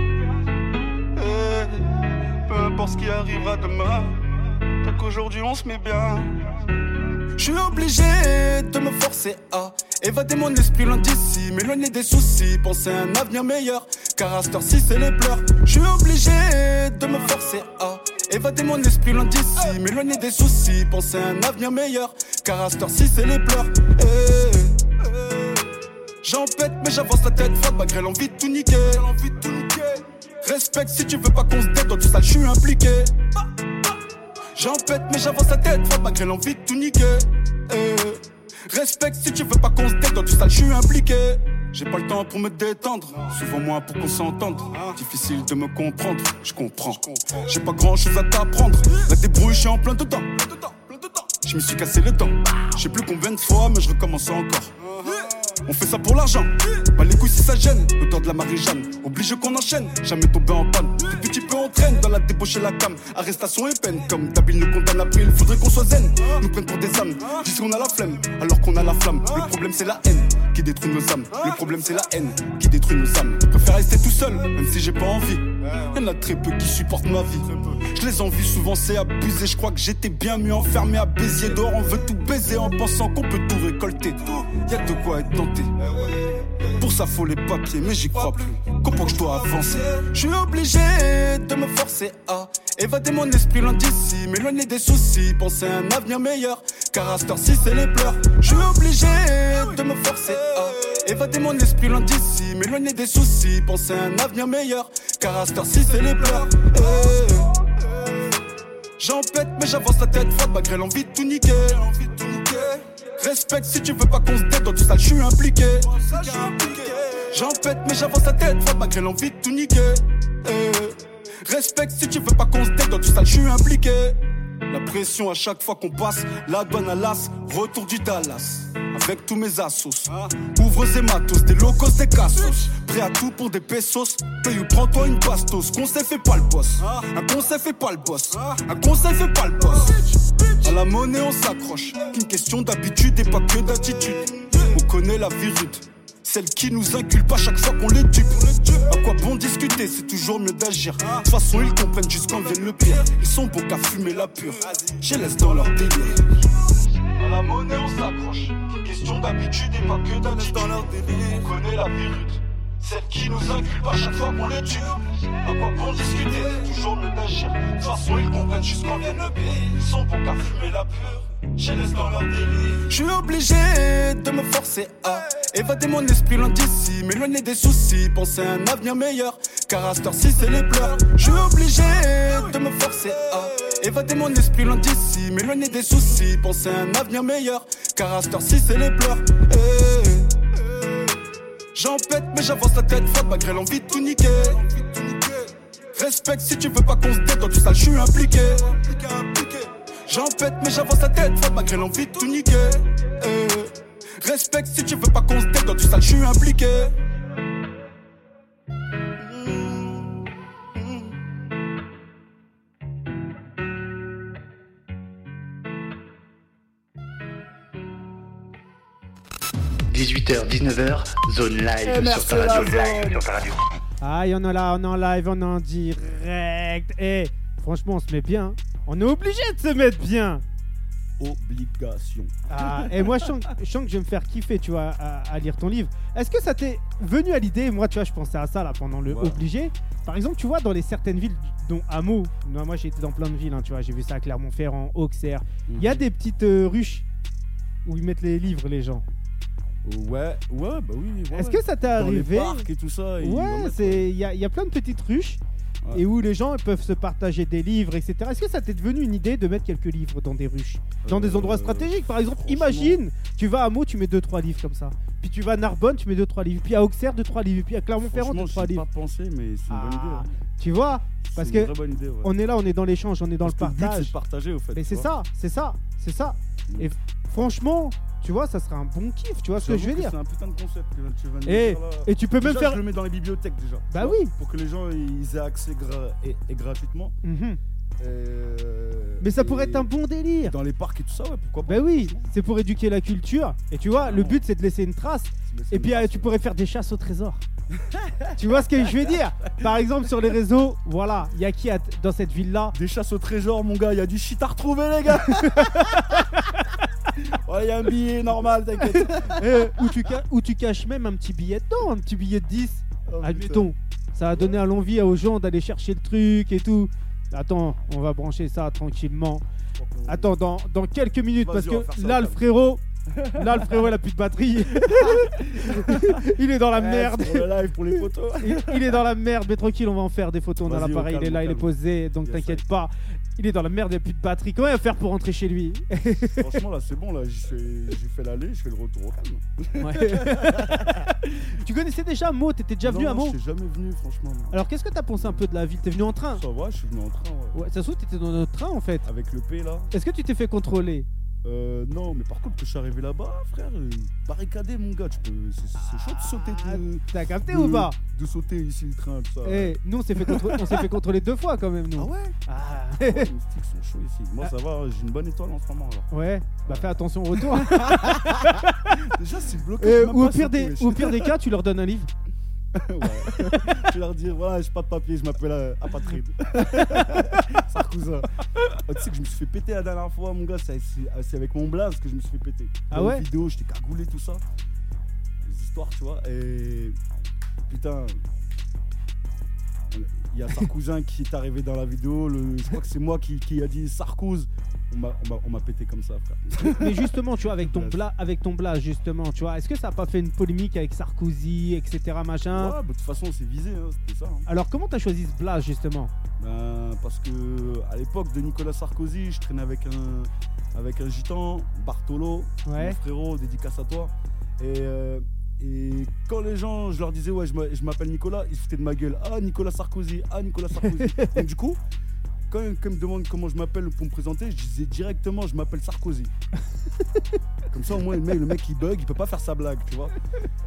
Eh, Peu importe ce qui arrivera demain. Tant qu'aujourd'hui on se met bien. Je suis obligé de me forcer à évader mon esprit loin d'ici, m'éloigner des soucis, penser à un avenir meilleur. Car à cette heure-ci, c'est les pleurs. Je suis obligé de me forcer à évader mon esprit loin d'ici, m'éloigner des soucis, penser à un avenir meilleur. Car à cette heure-ci, c'est les pleurs. Eh, eh. J'en pète, mais j'avance la tête froide malgré l'envie de tout niquer. L'envie de tout niquer. Respecte si tu veux pas qu'on se dette, dans tout ça, je suis impliqué. J'en pète, mais j'avance la tête malgré l'envie de tout niquer. Eh. Respecte si tu veux pas qu'on se dette, dans tout ça, je suis impliqué. J'ai pas le temps pour me détendre, souvent moins pour qu'on s'entende. Difficile de me comprendre, je comprends. J'ai pas grand chose à t'apprendre, la débrouille, en plein dedans. Je me suis cassé les dents, je sais plus combien de fois, mais je recommence encore. On fait ça pour l'argent, pas les si ça gêne. L'odeur de la Marie-Jeanne, obligé qu'on enchaîne, jamais tomber en panne. Tout petit peu on traîne dans la débauche et la cam. Arrestation et peine, comme Dabil nous condamne après, il faudrait qu'on soit zen. Nous prennent pour des âmes, disent qu'on a la flemme, alors qu'on a la flamme. Le problème c'est la haine qui détruit nos âmes. Le problème c'est la haine qui détruit nos âmes. Je préfère rester tout seul, même si j'ai pas envie. Y'en a très peu qui supportent ma vie. Je les envie souvent, c'est abusé. Je crois que j'étais bien mieux enfermé à Béziers. Dehors, on veut tout baiser en pensant qu'on peut tout récolter. Y a de quoi être tenté. Pour ça, faut les papiers, mais j'y crois plus. Comprends que je dois avancer. Je suis obligé de me forcer à évader mon esprit loin d'ici, m'éloigner des soucis, penser à un avenir meilleur. Car à cette c'est les pleurs. Je suis obligé de me forcer à évader mon esprit loin d'ici, m'éloigner des soucis, penser à un avenir meilleur. Car à cette heure-ci, c'est les pleurs. Eh. J'en pète, mais j'avance la tête froide malgré l'envie de tout niquer. Respecte si tu veux pas qu'on se dette, dans tout ça, je suis impliqué. J'en pète, mais j'avance la tête froide malgré l'envie de tout niquer. Eh. Respecte si tu veux pas qu'on se dette dans du sale, je suis impliqué. La pression à chaque fois qu'on passe, la douane à l'as, retour du Dallas. Avec tous mes assos, ouvre et matos, des locos, des cassos. Prêt à tout pour des pesos, paye ou prends-toi une bastos. Conseil fait pas le boss, un conseil fait pas le boss, un conseil fait pas le boss. À la monnaie on s'accroche, qu'une question d'habitude et pas que d'attitude. On connaît la vie rude. Celle qui nous inculpe à chaque fois qu'on les dupe. À quoi bon discuter, c'est toujours mieux d'agir. De toute façon, ils comprennent juste quand vient le pire. Ils sont beaux qu'à fumer la pure. Je laisse dans leur délire. À la monnaie, on s'accroche. Question d'habitude et pas que d'attitude. dans leur délire. On connaît la rude. Celle qui nous inculpe à chaque fois qu'on les tue. À quoi bon discuter, toujours mieux d'agir. De toute façon, ils comprennent juste quand vient le pire. Ils sont beaux qu'à fumer la pure. Je laisse dans leur délire. Je suis obligé de me forcer à évader mon esprit loin d'ici, m'éloigner des soucis, penser à un avenir meilleur. Car à cette heure-ci, c'est les pleurs. Je suis obligé de me forcer à évader mon esprit loin d'ici, m'éloigner des soucis, penser à un avenir meilleur. Car à cette heure-ci, c'est les pleurs. Eh, eh. J'en pète, mais j'avance la tête froide malgré l'envie de tout niquer. Respecte si tu veux pas qu'on se dette dans du sale, je suis impliqué. J'en pète, mais j'avance la tête froide malgré l'envie de tout niquer. Eh. Respecte si tu veux pas qu'on se dette dans du sale, je suis impliqué. 18h, 19h, zone live Eh, merci sur ta radio. la Live zone. sur ta radio. Ah, y en a là, on est en live, on est en direct. Eh, franchement, on se met bien. On est obligé de se mettre bien. Obligation. Ah, et moi, je sens, je sens que je vais me faire kiffer, tu vois, à, à lire ton livre. Est-ce que ça t'est venu à l'idée Moi, tu vois, je pensais à ça là pendant le Ouais. obligé. Par exemple, tu vois, dans les certaines villes, dont Hameau, moi, j'ai été dans plein de villes, hein, tu vois, j'ai vu ça à Clermont-Ferrand, Auxerre. Il y a des petites euh, ruches où ils mettent les livres, les gens. Ouais, ouais, bah oui. ouais, Est-ce ouais. que ça t'est Dans les arrivé parcs et tout ça. ils en Ouais, c'est il y a, il y a plein de petites ruches Ouais. et où les gens peuvent se partager des livres, etc. Est-ce que ça t'est devenu une idée de mettre quelques livres dans des ruches, dans des Euh, endroits stratégiques? Par exemple, franchement- imagine, tu vas à Meaux, tu mets 2-3 livres comme ça. Puis tu vas à Narbonne, tu mets 2-3 livres. Puis à Auxerre, 2-3 livres. Puis à Clermont-Ferrand, Franchement, 2-3 je livres. pas pensé, mais c'est une bonne idée. Ah, hein. Tu vois? Parce C'est une que vraie bonne idée, ouais. on est là, on est dans l'échange, on est dans Parce que le le but, c'est partage. de partager, au fait. Mais tu c'est vois. ça, c'est ça, c'est ça. Et franchement, tu vois, ça serait un bon kiff, tu vois ce que je veux dire C'est un putain de concept que tu Et, dire, là. et tu peux même faire. Je le mets dans les bibliothèques déjà. Bah oui. Pour que les gens ils aient accès gra- et, et gratuitement. Mhm. Euh, Mais ça et pourrait être un bon délire. Dans les parcs et tout ça, ouais, pourquoi pas Bah oui, c'est pour éduquer la culture. Et tu vois, le but c'est de laisser une trace. Et puis euh, trace, tu ouais. pourrais faire des chasses au trésor. *laughs* tu vois ce que je veux dire? Par exemple sur les réseaux, voilà, il y a qui dans cette ville-là? Des chasses au trésor, mon gars, il y a du shit à retrouver, les gars *laughs* Ouais, il y a un billet normal, t'inquiète. *laughs* euh, où, tu où tu caches même un petit billet dedans, un petit billet de 10. Oh, putain. Admettons, ça va donner à l'envie aux gens d'aller chercher le truc et tout. Attends, on va brancher ça tranquillement. Crois qu'on- Attends, dans, dans quelques minutes, parce que là, le frérot, là, le frérot, il a plus de batterie. *laughs* il est dans la merde. pour le live pour les photos. il, il est dans la merde, mais tranquille, on va en faire des photos. On a l'appareil, il est là, il est posé, donc Yes, t'inquiète pas. Il est dans la merde, il n'y a plus de batterie. Comment il va faire pour rentrer chez lui? Franchement, là, c'est bon, là, j'ai fait, l'aller, je fais le retour au calme. Ouais. *laughs* Tu connaissais déjà Meaux T'étais déjà venu à Meaux Je suis jamais venu, franchement. non. Alors qu'est-ce que t'as pensé un peu de la ville? T'es venu en train? Ça va, je suis venu en train, ouais. Ouais, ça se trouve, t'étais dans notre train en fait. Avec le P, là. Est-ce que tu t'es fait contrôler? Euh, non, mais par contre, que je suis arrivé là-bas, frère, euh, barricadé, mon gars, tu peux. C'est c'est chaud de sauter Ah, de, T'as capté de- ou pas de sauter ici le train, tout ça. Eh, nous on s'est fait, contrôler- on s'est fait contrôler deux fois quand même, nous. Ah ouais Ah. Ouais, Les sticks sont chauds ici. Moi, ça va, j'ai une bonne étoile en ce moment, là. Ouais, bah fais attention au retour. *laughs* Déjà, c'est bloqué. Euh, je peux même ou, au pas pire sauter, des, wesh. au pire des cas, tu leur donnes un livre. *laughs* Ouais. tu leur dire, voilà, j'ai pas de papier, je m'appelle euh, Apatride. *laughs* Sarkouza. Ah, tu sais que je me suis fait péter la dernière fois, mon gars, c'est c'est- c'est avec mon blaze que je me suis fait péter. Ah Dans ouais une vidéo, j'étais cagoulé, tout ça. Les histoires, tu vois. Et. Putain. Il y a Sarkouzin qui est arrivé dans la vidéo. Le, je crois que c'est moi qui, qui a dit Sarkouz. On m'a- pété comme ça, frère. Mais justement, tu vois, avec ton blas, avec ton justement, tu vois, est-ce que ça a pas fait une polémique avec Sarkozy, etc. machin? Ouais, bah, de toute façon, c'est visé, hein, c'était ça. hein. Alors comment t'as choisi ce blas justement? Ben, parce que à l'époque de Nicolas Sarkozy, je traînais avec un, avec un gitan, Bartolo, Ouais. mon frérot, dédicace à toi. Et, euh, Et quand les gens, je leur disais, ouais, je m'a- je m'appelle Nicolas, ils se foutaient de ma gueule. Ah, Nicolas Sarkozy, ah, Nicolas Sarkozy. *laughs* Donc, du coup, quand, quand ils me demandent comment je m'appelle pour me présenter, je disais directement, je m'appelle Sarkozy. *laughs* Comme ça, au moins, le mec, le mec, il bug, il peut pas faire sa blague, tu vois.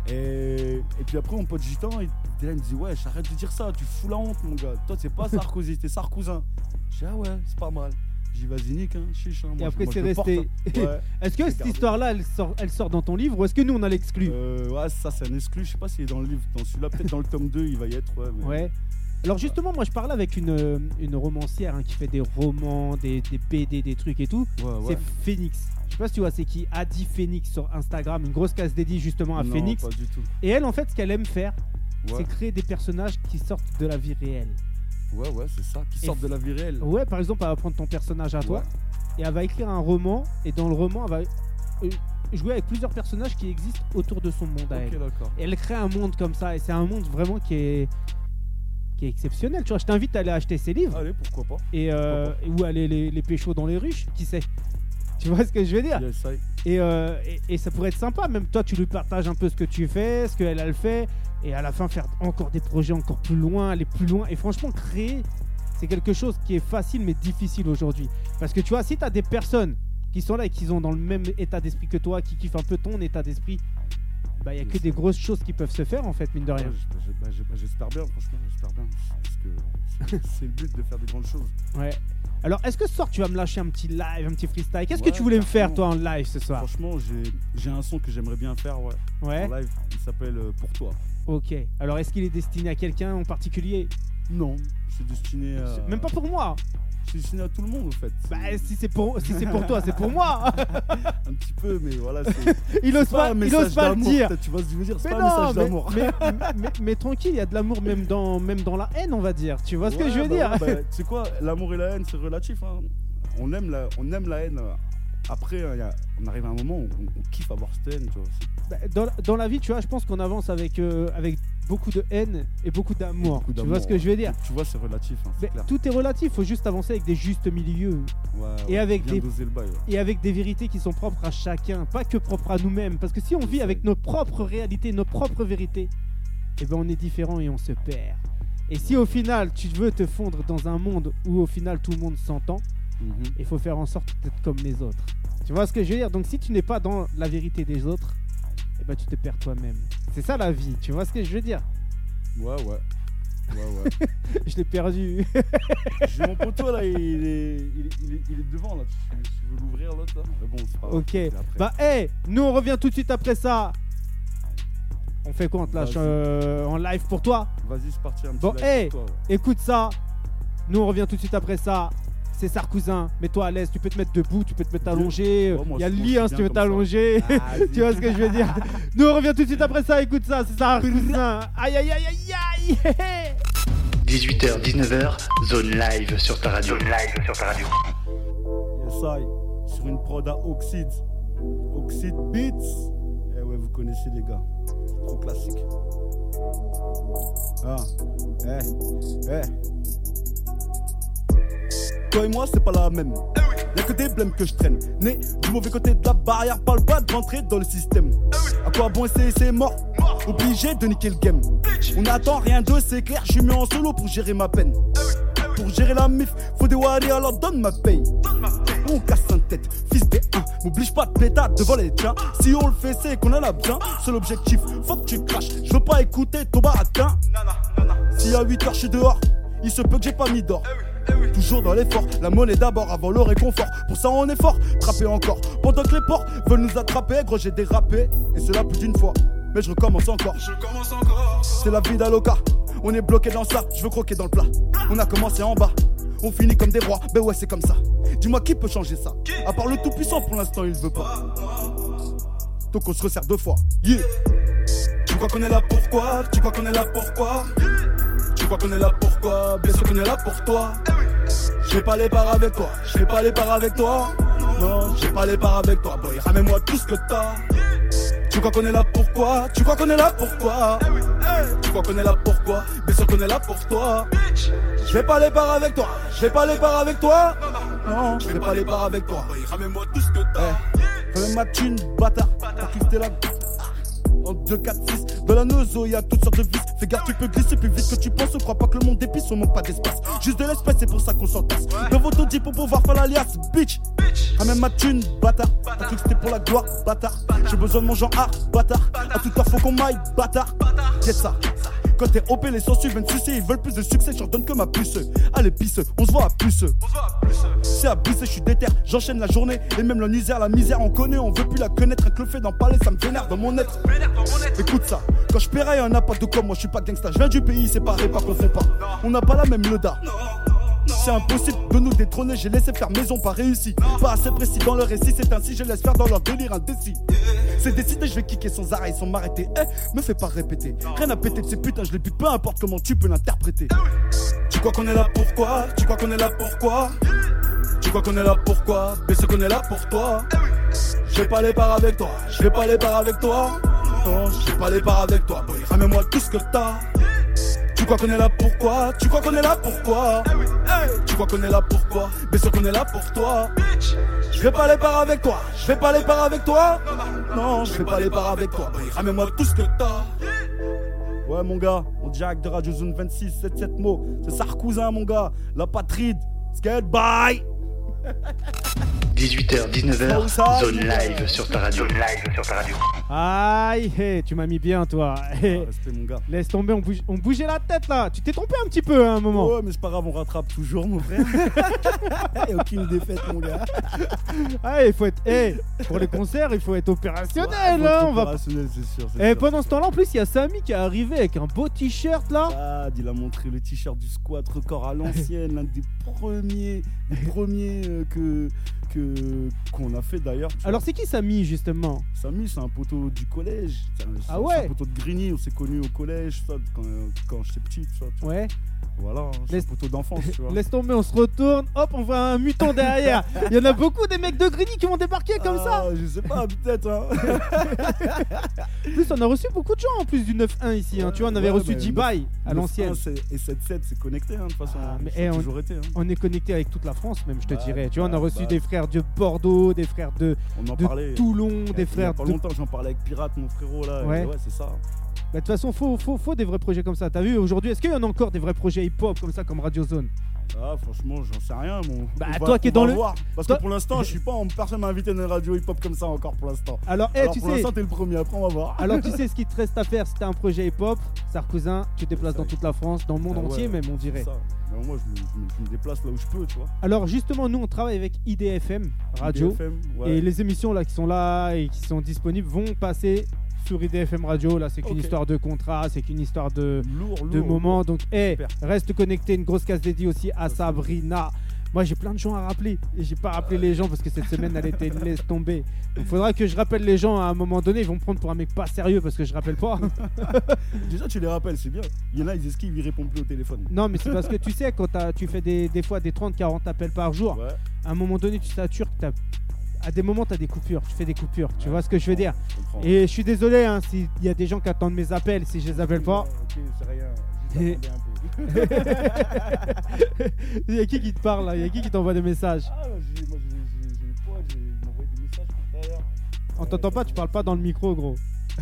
Et, et puis après, mon pote gitan, il me dit, ouais, arrête de dire ça, tu fous la honte, mon gars. Toi, c'est pas *laughs* Sarkozy, t'es Sarcousin. Je dis, ah ouais, c'est pas mal. J'ai dit, vas-y, nique, hein, chiche. hein, Et moi, après, moi, c'est resté. hein. *laughs* Ouais. Est-ce que cette histoire-là, elle sort, elle sort dans ton livre ou est-ce que nous, on a l'exclu? Euh, ouais, ça c'est un exclu. Je sais pas s'il est dans le livre. Dans celui-là, peut-être dans le tome 2, il va y être. Ouais. mais- Ouais. Alors justement, moi je parlais avec une, euh, une romancière hein, qui fait des romans, des, des BD, des trucs et tout. Ouais. C'est Phoenix. Je sais pas si tu vois, c'est qui Adi Phoenix sur Instagram, une grosse case dédiée justement à Non, Phoenix. pas du tout. Et elle, en fait, ce qu'elle aime faire, c'est créer des personnages qui sortent de la vie réelle. Ouais, ouais, c'est ça. Qui sortent de la vie réelle. Ouais, par exemple, elle va prendre ton personnage à toi Ouais. et elle va écrire un roman. Et dans le roman, elle va euh, jouer avec plusieurs personnages qui existent autour de son monde à elle. Et elle crée un monde comme ça. Et c'est un monde vraiment qui est, qui est exceptionnel. Tu vois, je t'invite à aller acheter ses livres Allez, pourquoi pas. et euh, ou aller les, les pécho dans les ruches, qui sait. *laughs* Tu vois ce que je veux dire Yes, I. et, euh, et, et ça pourrait être sympa, même toi tu lui partages un peu ce que tu fais, ce qu'elle elle fait, et à la fin faire encore des projets encore plus loin, aller plus loin. Et franchement, créer, c'est quelque chose qui est facile mais difficile aujourd'hui. Parce que tu vois, si tu as des personnes qui sont là et qui sont dans le même état d'esprit que toi, qui kiffent un peu ton état d'esprit, bah il y a que des grosses choses qui peuvent se faire en fait, mine de rien. Ouais, bah, J'espère bien, franchement, j'espère bien. Parce que *laughs* c'est- le but de faire des grandes choses. Ouais. Alors, est-ce que ce soir tu vas me lâcher un petit live, un petit freestyle? Qu'est-ce que tu voulais me faire toi en live ce soir? Franchement, j'ai- j'ai un son que j'aimerais bien faire, ouais. Ouais. En live, il s'appelle euh, Pour toi. Ok. Alors, est-ce qu'il est destiné à quelqu'un en particulier? Non, c'est destiné à. Même pas pour moi. C'est destiné à tout le monde, en fait. Bah, si c'est pour, si c'est pour toi, c'est pour moi. *laughs* Un petit peu, mais voilà. *laughs* il ose pas, il ose pas le dire. Tu vois ce que je veux dire C'est Mais pas un message d'amour. *laughs* mais, mais- mais tranquille, il y a de l'amour même dans, même dans la haine, on va dire. Tu vois ce que je veux bah dire? ouais, bah, Tu sais quoi, l'amour et la haine, c'est relatif. hein. On, aime la, on aime la haine. Après, hein, y a- on arrive à un moment où on, on kiffe avoir cette haine. Tu vois, c'est- Bah, dans, dans la vie, tu vois, je pense qu'on avance avec, euh, avec beaucoup de haine et beaucoup d'amour. Tu vois ce que je veux dire Tu vois, c'est relatif. hein, c'est Mais clair. tout est relatif, faut juste avancer avec des justes milieux Ouais, et ouais, avec bien des- doser le bail, ouais. et avec des vérités qui sont propres à chacun, pas que propres à nous-mêmes. Parce que si on vit avec nos propres réalités, nos propres vérités, eh ben on est différent et on se perd. Et si au final tu veux te fondre dans un monde où au final tout le monde s'entend, Mhm. il faut faire en sorte d'être comme les autres. Tu vois ce que je veux dire? Donc si tu n'es pas dans la vérité des autres, eh ben tu te perds toi-même. C'est ça la vie, tu vois ce que je veux dire? Ouais, ouais. Ouais, ouais. *laughs* Je l'ai perdu. J'ai mon poteau là, il est, il est, il est- il est devant là. Tu, tu veux l'ouvrir l'autre là Mais bon, c'est pas grave, ok. Bah hey, nous on revient tout de suite après ça. On fait quoi On te lâche euh, en live pour toi? Vas-y, c'est parti un petit Bon, hey, pour toi, ouais. écoute ça. Nous on revient tout de suite après ça. C'est Sarcousin, mets-toi à l'aise, tu peux te mettre debout, tu peux te mettre allongé, il y a le lit hein, si tu veux t'allonger, *laughs* tu vois ce que je veux dire? *laughs* Nous on revient tout de suite après ça, écoute ça, c'est Sarcousin, aïe aïe aïe aïe aïe *laughs* 18h, 19h, zone live sur ta radio. Zone live sur ta radio. Yes, I. Sur une prod à Oxide. Oxide Beats. Eh ouais, vous connaissez les gars. Trop classique. Ah. Eh. Eh. Toi et moi, c'est pas la même. Y'a que des blèmes que je traîne. Né du mauvais côté de la barrière, parle pas de rentrer dans le système. À quoi bon essayer, c'est mort. Obligé de niquer le game. On n'attend rien de c'est clair, je suis mis en solo pour gérer ma peine. Pour gérer la mif, faut des wari, alors donne ma paye. On casse un tête, fils des 1. M'oblige pas de pétard devant les tiens. Si on le fait, c'est qu'on en a bien. Seul objectif, faut que tu craches. Je veux pas écouter ton baratin. Si à 8 heures je suis dehors, il se peut que j'ai pas mis d'or. Toujours dans l'effort, la monnaie d'abord avant le réconfort. Pour ça on est fort, trapper encore. Pendant que les porcs veulent nous attraper, gros j'ai dérapé. Et cela plus d'une fois. Mais je recommence encore. C'est la vie d'Aloca. On est bloqué dans ça, je veux croquer dans le plat. On a commencé en bas, on finit comme des rois. Ben ouais, c'est comme ça. Dis-moi qui peut changer ça? À part le tout-puissant, pour l'instant, il veut pas. Donc on se resserre deux fois. Yeah. Tu crois qu'on est là pourquoi? Tu crois qu'on est là pourquoi? Tu crois qu'on est là pourquoi Bien sûr qu'on est là pour toi. Je pas les parts avec toi, je pas les parts avec toi. Non, je pas les parts avec toi. Boy, ramène-moi tout ce que t'as. Tu crois qu'on est là pourquoi Tu crois qu'on est là pourquoi Tu crois qu'on est là pourquoi Bien sûr qu'on est là pour toi. Je pas les parts avec toi, je pas les parts avec toi. Non, je vais pas les parts avec toi. Boy, ramène-moi tout ce que t'as. Ramène ma thune, bâtard. T'as la. En 2, 4, 6. Dans la nozo, y a toutes sortes de vis. Fais gaffe, tu peux glisser plus vite que tu penses. Crois pas que le monde pisse, on manque pas d'espace. Juste de l'espèce, c'est pour ça qu'on s'entasse. Dans votre dit pour pouvoir faire l'alias, bitch. Ramène ma thune, bâtard. T'as cru que c'était pour la gloire, bâtard. J'ai besoin de mon genre art, bâtard. À tout heure, faut qu'on m'aille, bâtard. Get ça. Quand t'es OP, les sensus viennent sucer, ils veulent plus de succès, je leur donne que ma puce. Allez, pisse, on se voit à puce. C'est abusé, je suis déter, j'enchaîne la journée, et même la misère, la misère, on connaît, on veut plus la connaître, le fait d'en parler, ça me vénère dans mon être. Écoute ça, quand je paierai, y'en a pas de comme moi, je suis pas gangsta, je viens du pays séparé, pas confond pas. On n'a pas la même leda. C'est impossible de nous détrôner, j'ai laissé faire maison, pas réussi. Pas assez précis dans le récit, c'est ainsi, je laisse faire dans leur délire indécis. C'est décidé, je vais kicker sans arrêt, sans m'arrêter. Eh, me fais pas répéter. Rien à péter de ces putains, je les bute, peu importe comment tu peux l'interpréter. Tu crois qu'on est là pourquoi Tu crois qu'on est là pourquoi Tu crois qu'on est là pourquoi Mais ce qu'on est là pour toi. Je vais pas les barres avec toi, je vais pas les barres avec toi. Je vais pas les barres avec toi. Boy, ramène-moi tout ce que t'as. Tu crois qu'on est là pourquoi Tu crois qu'on est là pourquoi Tu crois qu'on est là pourquoi Mais ce qu'on est là pour toi. Je vais pas les barres avec toi, je vais pas les barres avec toi. Non, je vais pas les barres avec toi. Boy, ramène-moi tout ce que t'as. Ouais mon gars, on direct de Radio Zone 26, 77 mots. C'est ça cousin mon gars, la patride. Skate bye *laughs* 18h, 19h, Outside. zone live sur ta radio. Zone live sur ta radio. Aïe, hé, tu m'as mis bien, toi. Ah, Respect mon gars. Laisse tomber, on, bouge- on bougeait la tête là. Tu t'es trompé un petit peu à un moment. Ouais mais c'est pas grave, on rattrape toujours mon frère. *laughs* Aucune défaite mon gars. Ah, il faut être. hé, pour les concerts, il faut être opérationnel. Ouais, hein, on va... opérationnel, c'est sûr. Et sûr. pendant ce temps-là, en plus, il y a Samy qui est arrivé avec un beau t-shirt là. Ah, il a montré le t-shirt du squat record à l'ancienne, l'un des premiers, des premiers euh, que que qu'on a fait d'ailleurs. Alors, c'est qui Samy justement? Samy, c'est un poteau du collège. Un, Ah ouais un poteau de Grigny, on s'est connus au collège, ça, quand, quand j'étais petit, ça. vois. Voilà, hein, c'est Laisse- un poteau d'enfance, tu vois. *laughs* Laisse tomber, on se retourne. Hop, on voit un muton derrière. *laughs* Il y en a beaucoup des mecs de Grigny qui vont débarquer comme ça. Ah, Je sais pas, peut-être. Hein. *laughs* En plus, on a reçu beaucoup de gens en plus du 9-1 ici. hein. Tu vois, on avait Ouais, reçu bah, J-Bye à l'ancienne. 1, c'est- Et 7-7, c'est connecté, hein, de toute façon. Ah, mais, eh, on- toujours été. On est connecté avec toute la France, même, je te Bah, dirais. Tu vois, on a bah, reçu bah. des frères de Bordeaux, des frères de, On en de parlait. Toulon, a- des il y a frères pas de. longtemps, j'en parlais avec Pirate, mon frérot là. ouais c'est ça. Bah, De toute façon, faut, faut, faut des vrais projets comme ça. T'as vu aujourd'hui, est-ce qu'il y en a encore des vrais projets hip-hop comme ça, comme Radio Zone? Ah, franchement, j'en sais rien, mon. Bah, On va- toi qui es dans le- voir. Parce toi- que pour l'instant, je suis pas. en- Personne m'a invité dans une radio hip-hop comme ça encore pour l'instant. Alors, eh, Alors tu pour sais. l'instant, t'es le premier. Après, on va voir. Alors tu *laughs* sais ce qui te reste à faire si t'as un projet hip-hop, Sarkozy, tu te déplaces dans toute la France, dans le monde Ah ouais, entier même on dirait. ça. Mais moi, je me, je me- je me déplace là où je peux, tu vois. Alors justement nous on travaille avec IDFM Radio BFM, ouais. et les émissions là qui sont là et qui sont disponibles vont passer sur IDFM Radio. Là c'est qu'une histoire de contrat, c'est qu'une histoire de, lourd, de lourd, lourd. Donc eh, Super. reste connecté, une grosse case dédiée aussi à Sabrina. Moi j'ai plein de gens à rappeler et j'ai pas rappelé les gens parce que cette semaine elle était laisse tomber. Donc faudra que je rappelle les gens à un moment donné, ils vont me prendre pour un mec pas sérieux parce que je rappelle pas. *laughs* Déjà, tu les rappelles, c'est bien. Il y en a, ils esquivent, ils répondent plus au téléphone. Non, mais c'est parce que tu sais, quand tu fais des, des fois des 30-40 appels par jour, Ouais. à un moment donné, tu satures. que t'as- À des moments, tu as des coupures. Tu fais des coupures. Tu vois ce que je veux dire Je. Et je suis désolé hein, s'il y a des gens qui attendent mes appels, si je les appelle pas. Ok, c'est rien. Et-. *laughs* Il y a qui qui te parle là? Il y a qui qui t'envoie des messages? Ah, moi, j'ai j'ai- j'ai des j'ai- messages derrière. On t'entend pas, tu parles pas dans le micro, gros.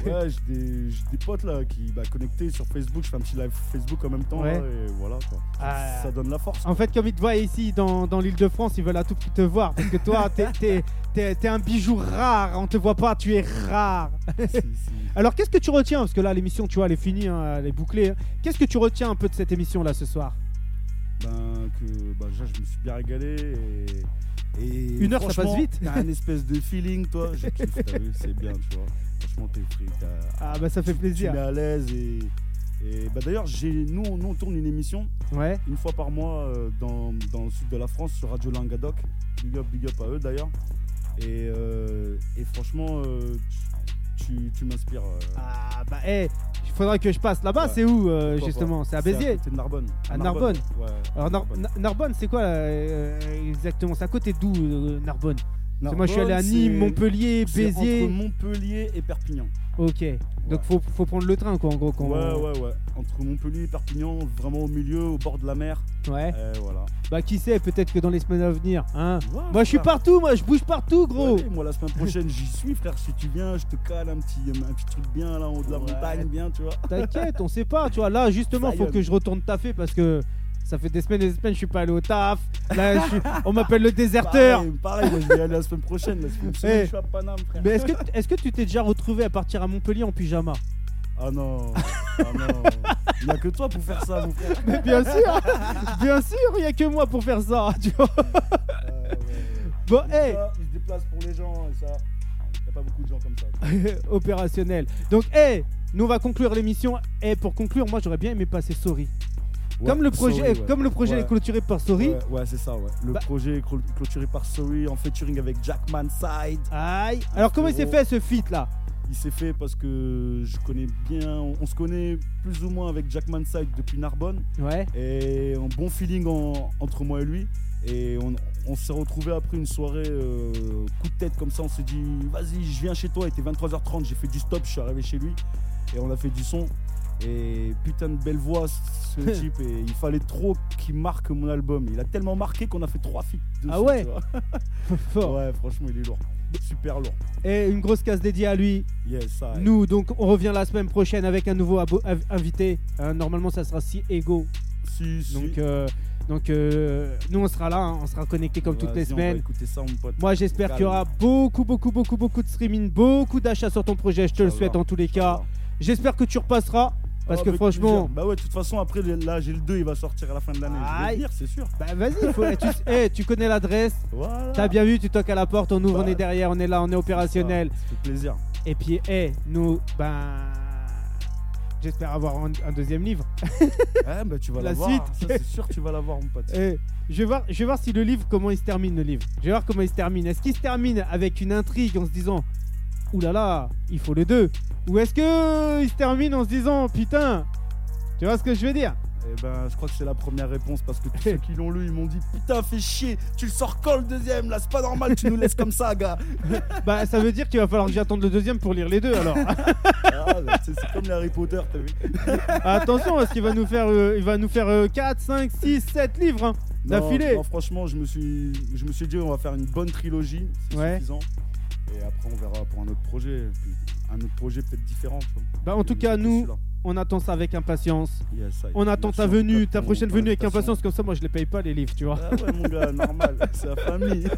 Ouais, j'ai des, des potes là qui bah, connectés sur Facebook. Je fais un petit live Facebook en même temps. Ouais. là, et voilà quoi. Ah. Ça donne la force. En fait, comme ils te voient ici dans, dans l'île de France, ils veulent à tout prix te voir. Parce que toi, *laughs* t'es, un bijou rare. On te voit pas, tu es rare. Si, si. *laughs* Alors, qu'est-ce que tu retiens? Parce que là, l'émission, tu vois, elle est finie, hein, elle est bouclée. Qu'est-ce que tu retiens un peu de cette émission là ce soir? Ben, que déjà, je me suis bien régalé. Et, et Une heure, ça passe vite. T'as un *laughs* espèce de feeling, toi. T'as vu, c'est bien, tu vois. Franchement, t'es t'as- Ah, bah, ça fait plaisir. Tu mets à l'aise et. et bah d'ailleurs, j'ai- nous, on- nous, on tourne une émission Ouais. une fois par mois euh, dans, dans le sud de la France sur Radio Languedoc. Big up, big up à eux d'ailleurs. Et, euh, et franchement, euh, tu, tu- tu m'inspires. Ah, bah, eh, il faudra que je passe là-bas. Ouais. C'est où, euh, justement? C'est à Béziers? de Narbonne. À Narbonne. Ouais. Alors, Nar- Narbonne. Na- Narbonne, c'est quoi là, euh, exactement? C'est à côté d'où, euh, Narbonne? Que Moi, je suis allé à Narbonne, Nîmes, c'est- Montpellier, c'est Béziers. Entre Montpellier et Perpignan. Ok. Donc faut, faut prendre le train quoi en gros. Quand Ouais, ouais, ouais. Entre Montpellier et Perpignan, vraiment au milieu, au bord de la mer. Ouais. Voilà. Bah qui sait, peut-être que dans les semaines à venir, hein. Ouais, Moi je suis partout, moi je bouge partout gros. Ouais, moi la semaine *laughs* prochaine j'y suis frère, si tu viens je te cale un petit, un petit truc bien là en haut de la montagne bien tu vois. T'inquiète, on sait pas, tu vois. Là justement, faut que je retourne taffer parce que ça fait des semaines et des semaines, je suis pas allé au taf. Là, je suis- on m'appelle le déserteur. Pareil, pareil, moi je vais aller la semaine prochaine, la semaine prochaine, Eh. je suis à Paname frère. Mais est-ce que, est-ce que tu t'es déjà retrouvé à partir à Montpellier en pyjama? Ah non, ah non, il n'y a que toi pour faire ça mon frère. Mais bien sûr, bien sûr, il y a que moi pour faire ça, tu vois. Ouais. Bon, Tout hey, ça, Il se déplace pour les gens et ça, il n'y a pas beaucoup de gens comme ça. *laughs* opérationnel. Donc, hey, nous on va conclure l'émission. Et pour conclure, moi j'aurais bien aimé passer Sorry. Ouais, comme le projet, Sorry, ouais. comme le projet Ouais. est clôturé par Sorry. Ouais, c'est ça, ouais. Le Bah- projet est clôturé par Sorry en featuring avec Jackman Side. Aïe. Alors comment il s'est fait ce feat là? Il s'est fait parce que je connais bien, on, on se connaît plus ou moins avec Jackman Side depuis Narbonne Ouais. et un bon feeling en- entre moi et lui. Et on, on s'est retrouvé après une soirée euh, coup de tête comme ça. On s'est dit, vas-y, je viens chez toi. Il était 23h30, j'ai fait du stop, je suis arrivé chez lui et on a fait du son. Et putain de belle voix ce *laughs* type. Et il fallait trop qu'il marque mon album. Il a tellement marqué qu'on a fait trois feats dessus. Ah ouais tu vois. *laughs* Fort. Ouais, franchement, il est lourd. Super lourd. Et une grosse case dédiée à lui. Yes. Nous, donc, on revient la semaine prochaine avec un nouveau invité. Hein, normalement, ça sera si ego. Si, si. Donc, euh, donc euh, nous, on sera là. hein, on sera connecté comme toutes les semaines. ça. Moi, j'espère qu'il y aura beaucoup, beaucoup, beaucoup, beaucoup de streaming, beaucoup d'achats sur ton projet. Je te le souhaite en tous les cas. J'espère que tu repasseras. Parce Ah, que franchement. Bah ouais, de toute façon, après, là, j'ai le 2, il va sortir à la fin de l'année. Je vais Aïe. venir, c'est sûr. bah vas-y, faut- eh, tu, eh, tu connais l'adresse. Voilà. T'as bien vu, tu toques à la porte, on ouvre, on est derrière, on est là, on est opérationnel. Ça fait plaisir. Et puis, eh, nous, ben. J'espère avoir un, un deuxième livre. Ouais, *laughs* bah tu vas La suite. Ça, c'est sûr, tu vas l'avoir, mon pote. Eh, je, vais voir, je vais voir si le livre, comment il se termine, le livre. Je vais voir comment il se termine. Est-ce qu'il se termine avec une intrigue en se disant Ouh là là, il faut le 2 Ou est-ce que il se termine en se disant Putain, tu vois ce que je veux dire? Et ben, je crois que c'est la première réponse parce que tous *laughs* ceux qui l'ont lu, ils m'ont dit Putain, fais chier, tu le sors quand le deuxième? Là, c'est pas normal, tu nous laisses comme ça, gars. *laughs* Bah, ça veut dire qu'il va falloir que j'attende le deuxième pour lire les deux alors. *laughs* Ah, bah, c'est comme les Harry Potter, t'as vu Attention, parce qu'il va nous faire, euh, il va nous faire euh, 4, 5, 6, 7 livres hein, d'affilée. franchement, je me, suis, je me suis dit, on va faire une bonne trilogie, c'est Ouais. suffisant. Et après, on verra pour un autre projet. Puis un autre projet peut-être différent. tu vois. Bah, en tout cas, nous, on attend ça avec impatience. Ça. On attend ta venue, ta prochaine venue avec impatience, comme ça, moi je les paye pas les livres, tu vois. Ah ouais, mon gars, normal, *laughs* c'est la famille. *laughs*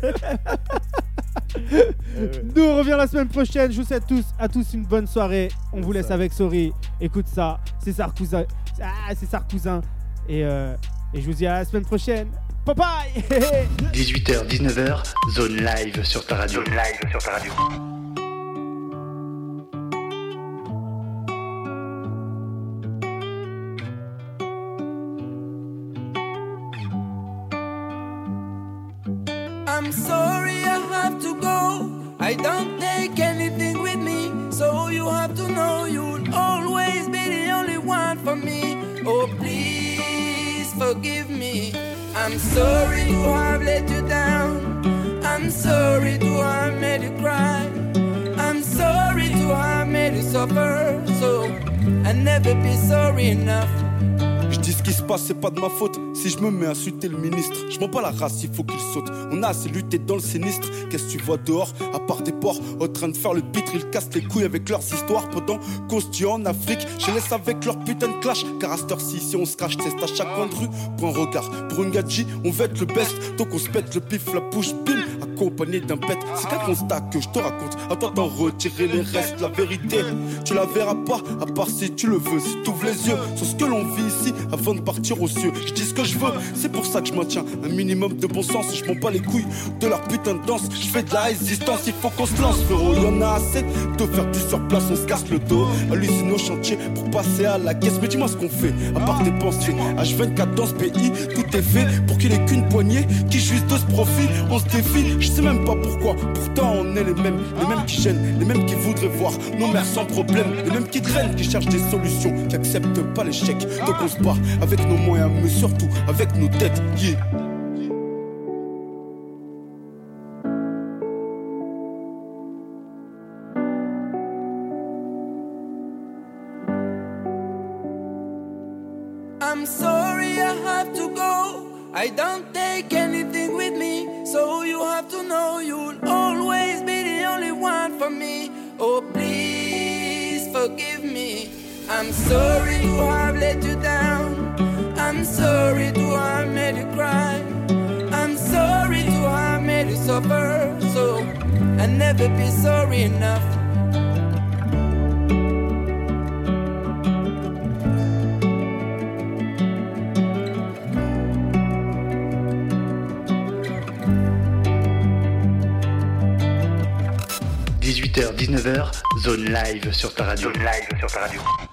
Eh. Nous on revient la semaine prochaine. Je vous souhaite tous, à tous une bonne soirée. On vous laisse ça. avec Sorry. Écoute ça, c'est Sarkousin. Ah, c'est Sarkousin. Et, euh, et je vous dis à la semaine prochaine. Bye bye *laughs* 18h, 19h, zone live sur ta radio. Zone live sur ta radio. I'm sorry I have to go. I don't take anything with me. So you have to know you'll always be the only one for me. Oh, please forgive me. I'm sorry to have let you down. I'm sorry to have made you cry. I'm sorry to have made you suffer. So I'll never be sorry enough. Dis ce qui se passe, c'est pas de ma faute. Si je me mets à insulter le ministre, je m'en bats la race, il faut qu'il saute. On a assez lutté dans le sinistre. Qu'est-ce que tu vois dehors, à part des porcs, en train de faire le pitre, ils cassent les couilles avec leurs histoires. Pendant qu'on se en Afrique, je laisse avec leur putain de clash. Car à cette heure-ci, si on se crache, à chaque coin de rue. Un regard, pour une gadji, on veut être le best. Donc on se pète le pif, la bouche, bim, accompagné d'un bête. C'est qu'un constat que je te raconte. Attends d'en retirer les restes, la vérité. Tu la verras pas, à part si tu le veux. Si t'ouvres les yeux sur ce que l'on vit ici, avant de partir aux cieux. Je dis ce que je veux, c'est pour ça que je maintiens un minimum de bon sens. Je m'en bats les couilles de leur putain de danse. Je fais de la résistance, il faut qu'on se lance, frérot. Y'en a assez de faire du sur place, on se casse le dos. Hallucine au chantier pour passer à la caisse. Mais dis-moi ce qu'on fait, à part dépenser. H24 dans ce pays, tout est fait pour qu'il ait qu'une poignée qui jouisse de ce profit. On se défie, je sais même pas pourquoi. Pourtant, on est les mêmes, les mêmes qui gênent, les mêmes qui voudraient voir nos mères sans problème, les mêmes qui traînent, qui cherchent des solutions, qui acceptent pas l'échec. Donc on se avec nos moyens, mais surtout avec nos têtes. Yeah. I'm sorry to have let you down. I'm sorry to have made you cry. I'm sorry to have made you suffer. So I'll never be sorry enough. h 19h, zone live sur ta radio. Zone live sur ta radio.